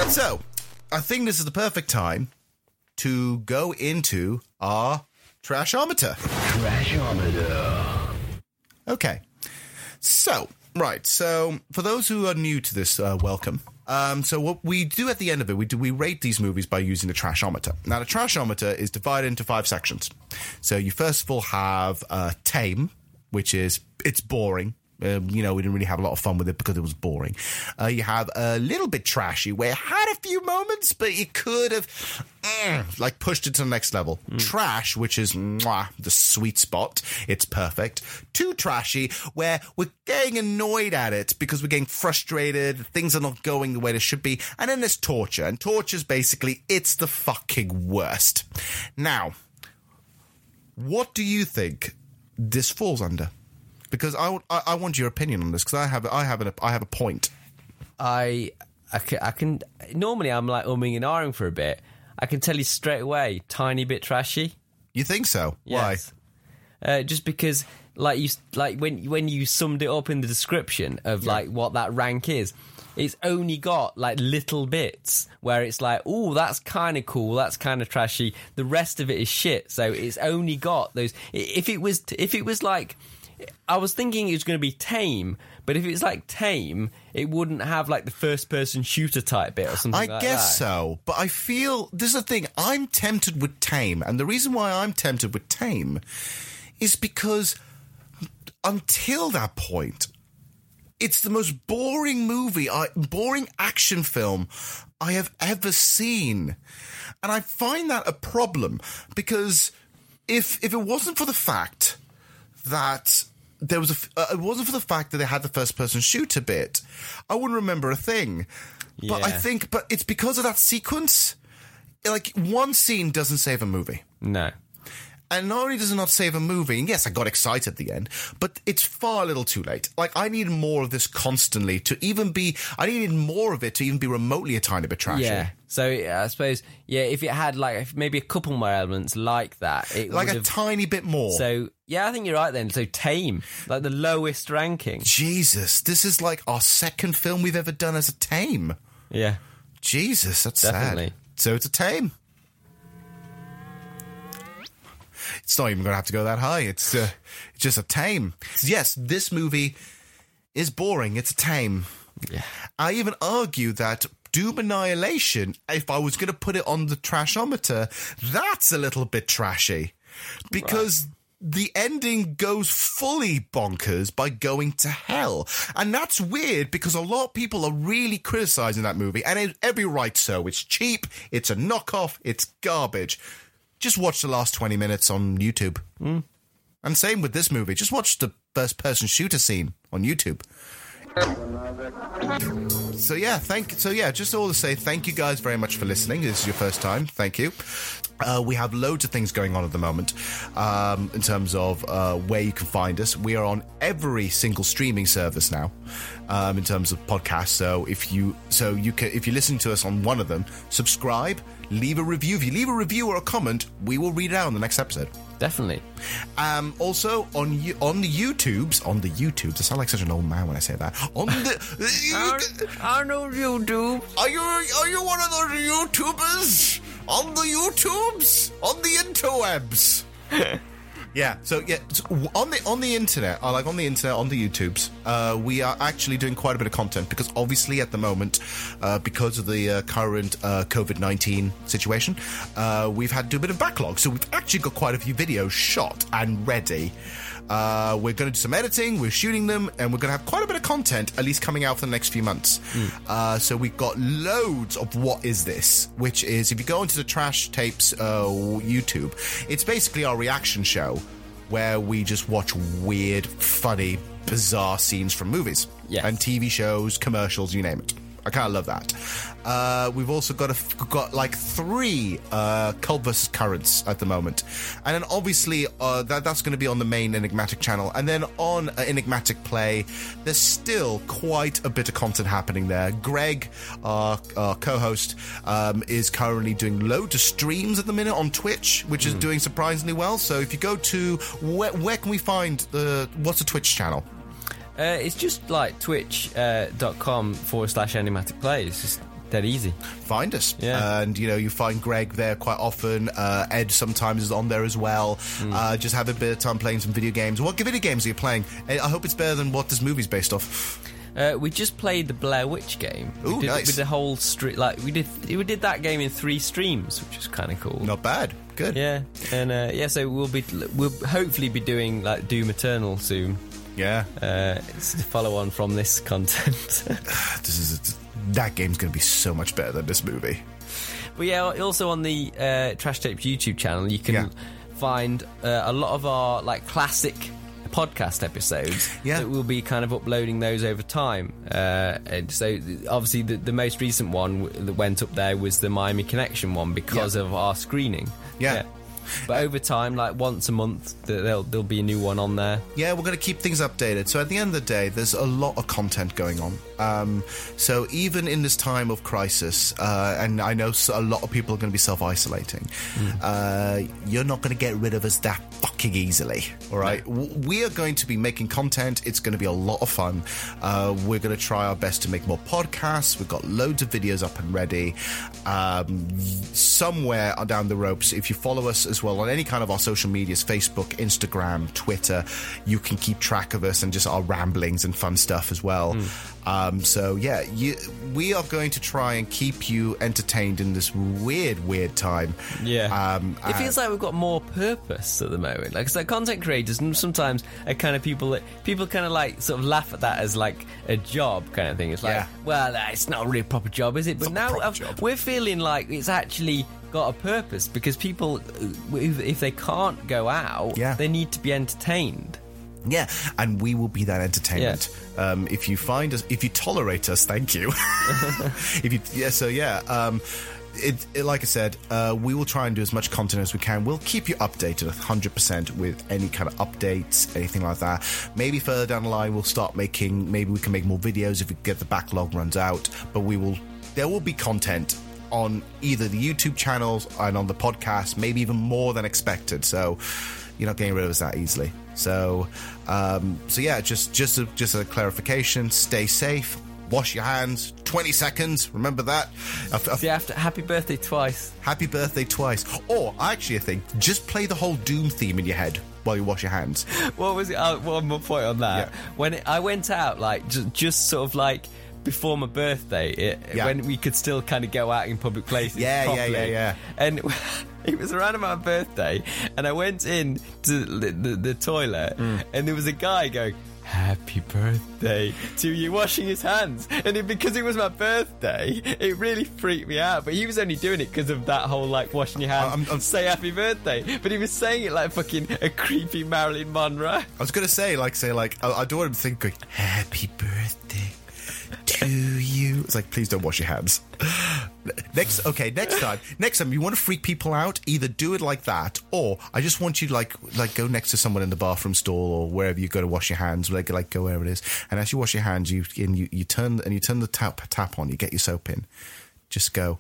So, I think this is the perfect time to go into our trashometer. Trashometer. Okay. So, right. So, for those who are new to this, uh, welcome. Um, so, what we do at the end of it, we do we rate these movies by using the trashometer. Now, the trashometer is divided into five sections. So, you first of all have uh, tame, which is it's boring. Um, you know, we didn't really have a lot of fun with it because it was boring. Uh, you have a little bit trashy, where it had a few moments, but you could have mm, like pushed it to the next level. Trash, which is mwah, the sweet spot. It's perfect. Too trashy, where we're getting annoyed at it because we're getting frustrated. Things are not going the way they should be. And then there's torture, and torture is basically it's the fucking worst. Now, what do you think this falls under? Because I, I, I want your opinion on this because I have I have an, I have a point. I, I can, I can normally I'm like umming and ahhing for a bit. I can tell you straight away, tiny bit trashy. You think so? Yes. Uh, just because, like you, like when when you summed it up in the description of like what that rank is, it's only got like little bits where it's like, oh, that's kind of cool, that's kind of trashy. The rest of it is shit. So it's only got those. If it was, if it was like, I was thinking it was going to be tame, but if it's like tame, it wouldn't have like the first person shooter type bit or something. I like guess that. so, but I feel there's a thing. I'm tempted with Tame, and the reason why I'm tempted with Tame is because until that point, it's the most boring movie, I, boring action film I have ever seen, and I find that a problem because if if it wasn't for the fact that there was a. uh, it wasn't for the fact that they had the first person shooter bit, I wouldn't remember a thing. But I think, but it's because of that sequence. Like one scene doesn't save a movie. No. And not only does it not save a movie, and yes, I got excited at the end, but it's far a little too late. Like, I need more of this constantly to even be, I needed more of it to even be remotely a tiny bit trashy. Yeah. So yeah, I suppose yeah, if it had like maybe a couple more elements like that, it Like a tiny bit more. So yeah, I think you're right then. So tame, like the lowest ranking. Jesus, this is like our second film we've ever done as a tame. Yeah. Jesus, that's Definitely. sad. So it's a tame. It's not even going to have to go that high. It's uh, just a tame. Yes, this movie is boring. It's a tame. Yeah. I even argue that Doom Annihilation, if I was going to put it on the trashometer, that's a little bit trashy because. The ending goes fully bonkers by going to hell. And that's weird because a lot of people are really criticizing that movie, and every right so. It's cheap, it's a knockoff, it's garbage. Just watch the last 20 minutes on YouTube. And same with this movie. Just watch the first person shooter scene on YouTube. So yeah, thank. So yeah, just all to say thank you guys very much for listening. This is your first time. Thank you. Uh, we have loads of things going on at the moment um, in terms of uh, where you can find us. We are on every single streaming service now um, in terms of podcasts. So if you so you can if you're listening to us on one of them, subscribe, leave a review. If you leave a review or a comment, we will read it out in the next episode. Definitely. Um, also on you on the YouTubes on the YouTubes. I sound like such an old man when I say that. On the I know <laughs> YouTube. Are you are you one of those YouTubers on the YouTubes on the interwebs? <laughs> Yeah, so yeah, so on the on the internet, uh, like on the internet, on the YouTubes, uh, we are actually doing quite a bit of content because obviously at the moment, uh, because of the uh, current uh, COVID nineteen situation, uh, we've had to do a bit of backlog. So we've actually got quite a few videos shot and ready. Uh, we're going to do some editing, we're shooting them, and we're going to have quite a bit of content at least coming out for the next few months. Uh, so we've got loads of what is this, which is if you go into the Trash Tapes uh, YouTube, it's basically our reaction show where we just watch weird, funny, bizarre scenes from movies and TV shows, commercials, you name it. I kind of love that. Uh, we've also got a, got like three uh, cult versus currents at the moment, and then obviously uh, that that's going to be on the main Enigmatic channel, and then on uh, Enigmatic Play, there's still quite a bit of content happening there. Greg, our, our co-host, um, is currently doing loads of streams at the minute on Twitch, which is doing surprisingly well. So if you go to where, where can we find the what's the Twitch channel? Uh, it's just like twitch.com forward slash enigmatic play. It's just dead easy. Find us. Yeah. And, you know, you find Greg there quite often. Uh, Ed sometimes is on there as well. Hmm. Uh, just have a bit of time playing some video games. What video games are you playing? I I hope it's better than what this movie's based off. Uh, we just played the Blair Witch game. Ooh, we did, nice. Did the whole street, Like we did, we did that game in three streams, which is kind of cool. Not bad. Good. Yeah, and uh, yeah, so we'll be we'll hopefully be doing like Doom Eternal soon. Yeah, uh, it's a follow on from this content. <sighs> this is that game's going to be so much better than this movie. But yeah, also on the uh, Trash Tapes YouTube channel, you can Yeah. find uh, a lot of our like classic podcast episodes. Yeah. that we'll be kind of uploading those over time. Uh, and so obviously the, the most recent one that went up there was the Miami Connection one because Yeah. of our screening. Yeah. But over time, like once a month, there'll there'll be a new one on there. Yeah, we're going to keep things updated. So at the end of the day, there's a lot of content going on. Um, so even in this time of crisis, uh, and I know a lot of people are going to be self isolating, uh, you're not going to get rid of us that fucking easily. All right, W- we are going to be making content. It's going to be a lot of fun. Uh, we're going to try our best to make more podcasts. We've got loads of videos up and ready. Um, somewhere down the ropes, if you follow us as well on any kind of our social medias Facebook, Instagram, Twitter, you can keep track of us and just our ramblings and fun stuff as well. Um, so, yeah, you, we are going to try and keep you entertained in this weird, weird time. Yeah. Um, it feels like we've got more purpose at the moment. Like, it's like content creators, and sometimes are kind of people that people kind of like sort of laugh at that as like a job kind of thing. It's like, Yeah. well, uh, it's not really a proper job, is it? But now proper I've- job. we're feeling like it's actually got a purpose because people, uh, if if they can't go out, Yeah. they need to be entertained. Yeah, and we will be that entertainment. Um, if you find us, if you tolerate us, thank you. <laughs> if you, yeah, so yeah. Um, it, it, like I said, uh, we will try and do as much content as we can. We'll keep you updated 100% with any kind of updates, anything like that. Maybe further down the line, we'll start making, maybe we can make more videos if we get the backlog runs out. But we will, there will be content on either the YouTube channels and on the podcast, maybe even more than expected. So you're not getting rid of us that easily. So, um, so yeah, just just a, just a clarification. Stay safe. Wash your hands. Twenty seconds. Remember that. I've- I've- See, after happy birthday twice. Happy birthday twice. Or actually, I think just play the whole Doom theme in your head while you wash your hands. what was it? Uh, one more point on that. When it, I went out, like just, just sort of like before my birthday, it, Yeah. when we could still kind of go out in public places. Yeah, yeah, properly. yeah, yeah. And <laughs> it was around my birthday, and I went in to the, the, the toilet, Mm. and there was a guy going. Happy birthday to you, washing his hands. And it, because it was my birthday, it really freaked me out. But he was only doing it because of that whole like washing your hands, I'm say happy birthday. But he was saying it like fucking a creepy Marilyn Monroe. I was gonna say, like, say, like, I, I don't want him to think, going, "Happy birthday to you." It's like, please don't wash your hands. Next, okay, next time, <laughs> next time you want to freak people out, either do it like that, or I just want you to like, like, go next to someone in the bathroom stall or wherever you go to wash your hands, like, like, go wherever it is, and as you wash your hands, you and you, you turn and you turn the tap tap on, you get your soap in, just go.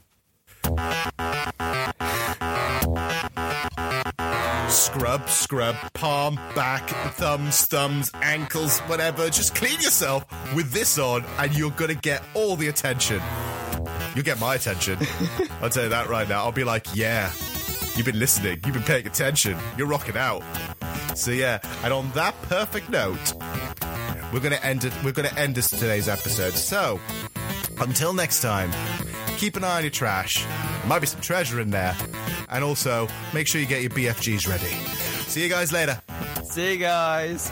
Scrub, scrub, palm, back, thumbs, thumbs, ankles, whatever. Just clean yourself with this on, and you're gonna get all the attention. You'll get my attention. <laughs> I'll tell you that right now. I'll be like, yeah, you've been listening, you've been paying attention, you're rocking out. So yeah, and on that perfect note, we're gonna end it. We're gonna end this today's episode. So until next time, keep an eye on your trash. Might be some treasure in there. And also, make sure you get your BFGs ready. See you guys later. See you guys.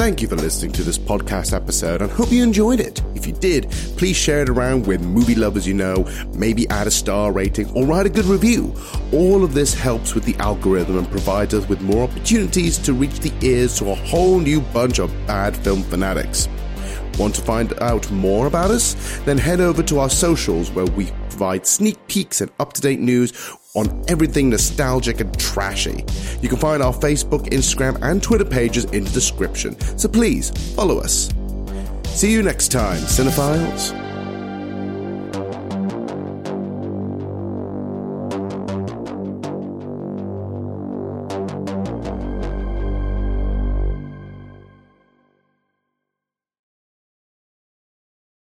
Thank you for listening to this podcast episode and hope you enjoyed it. If you did, please share it around with movie lovers you know, maybe add a star rating or write a good review. All of this helps with the algorithm and provides us with more opportunities to reach the ears to a whole new bunch of bad film fanatics. Want to find out more about us? Then head over to our socials where we provide sneak peeks and up to date news on everything nostalgic and trashy. You can find our Facebook, Instagram, and Twitter pages in the description, so please follow us. See you next time, Cinephiles.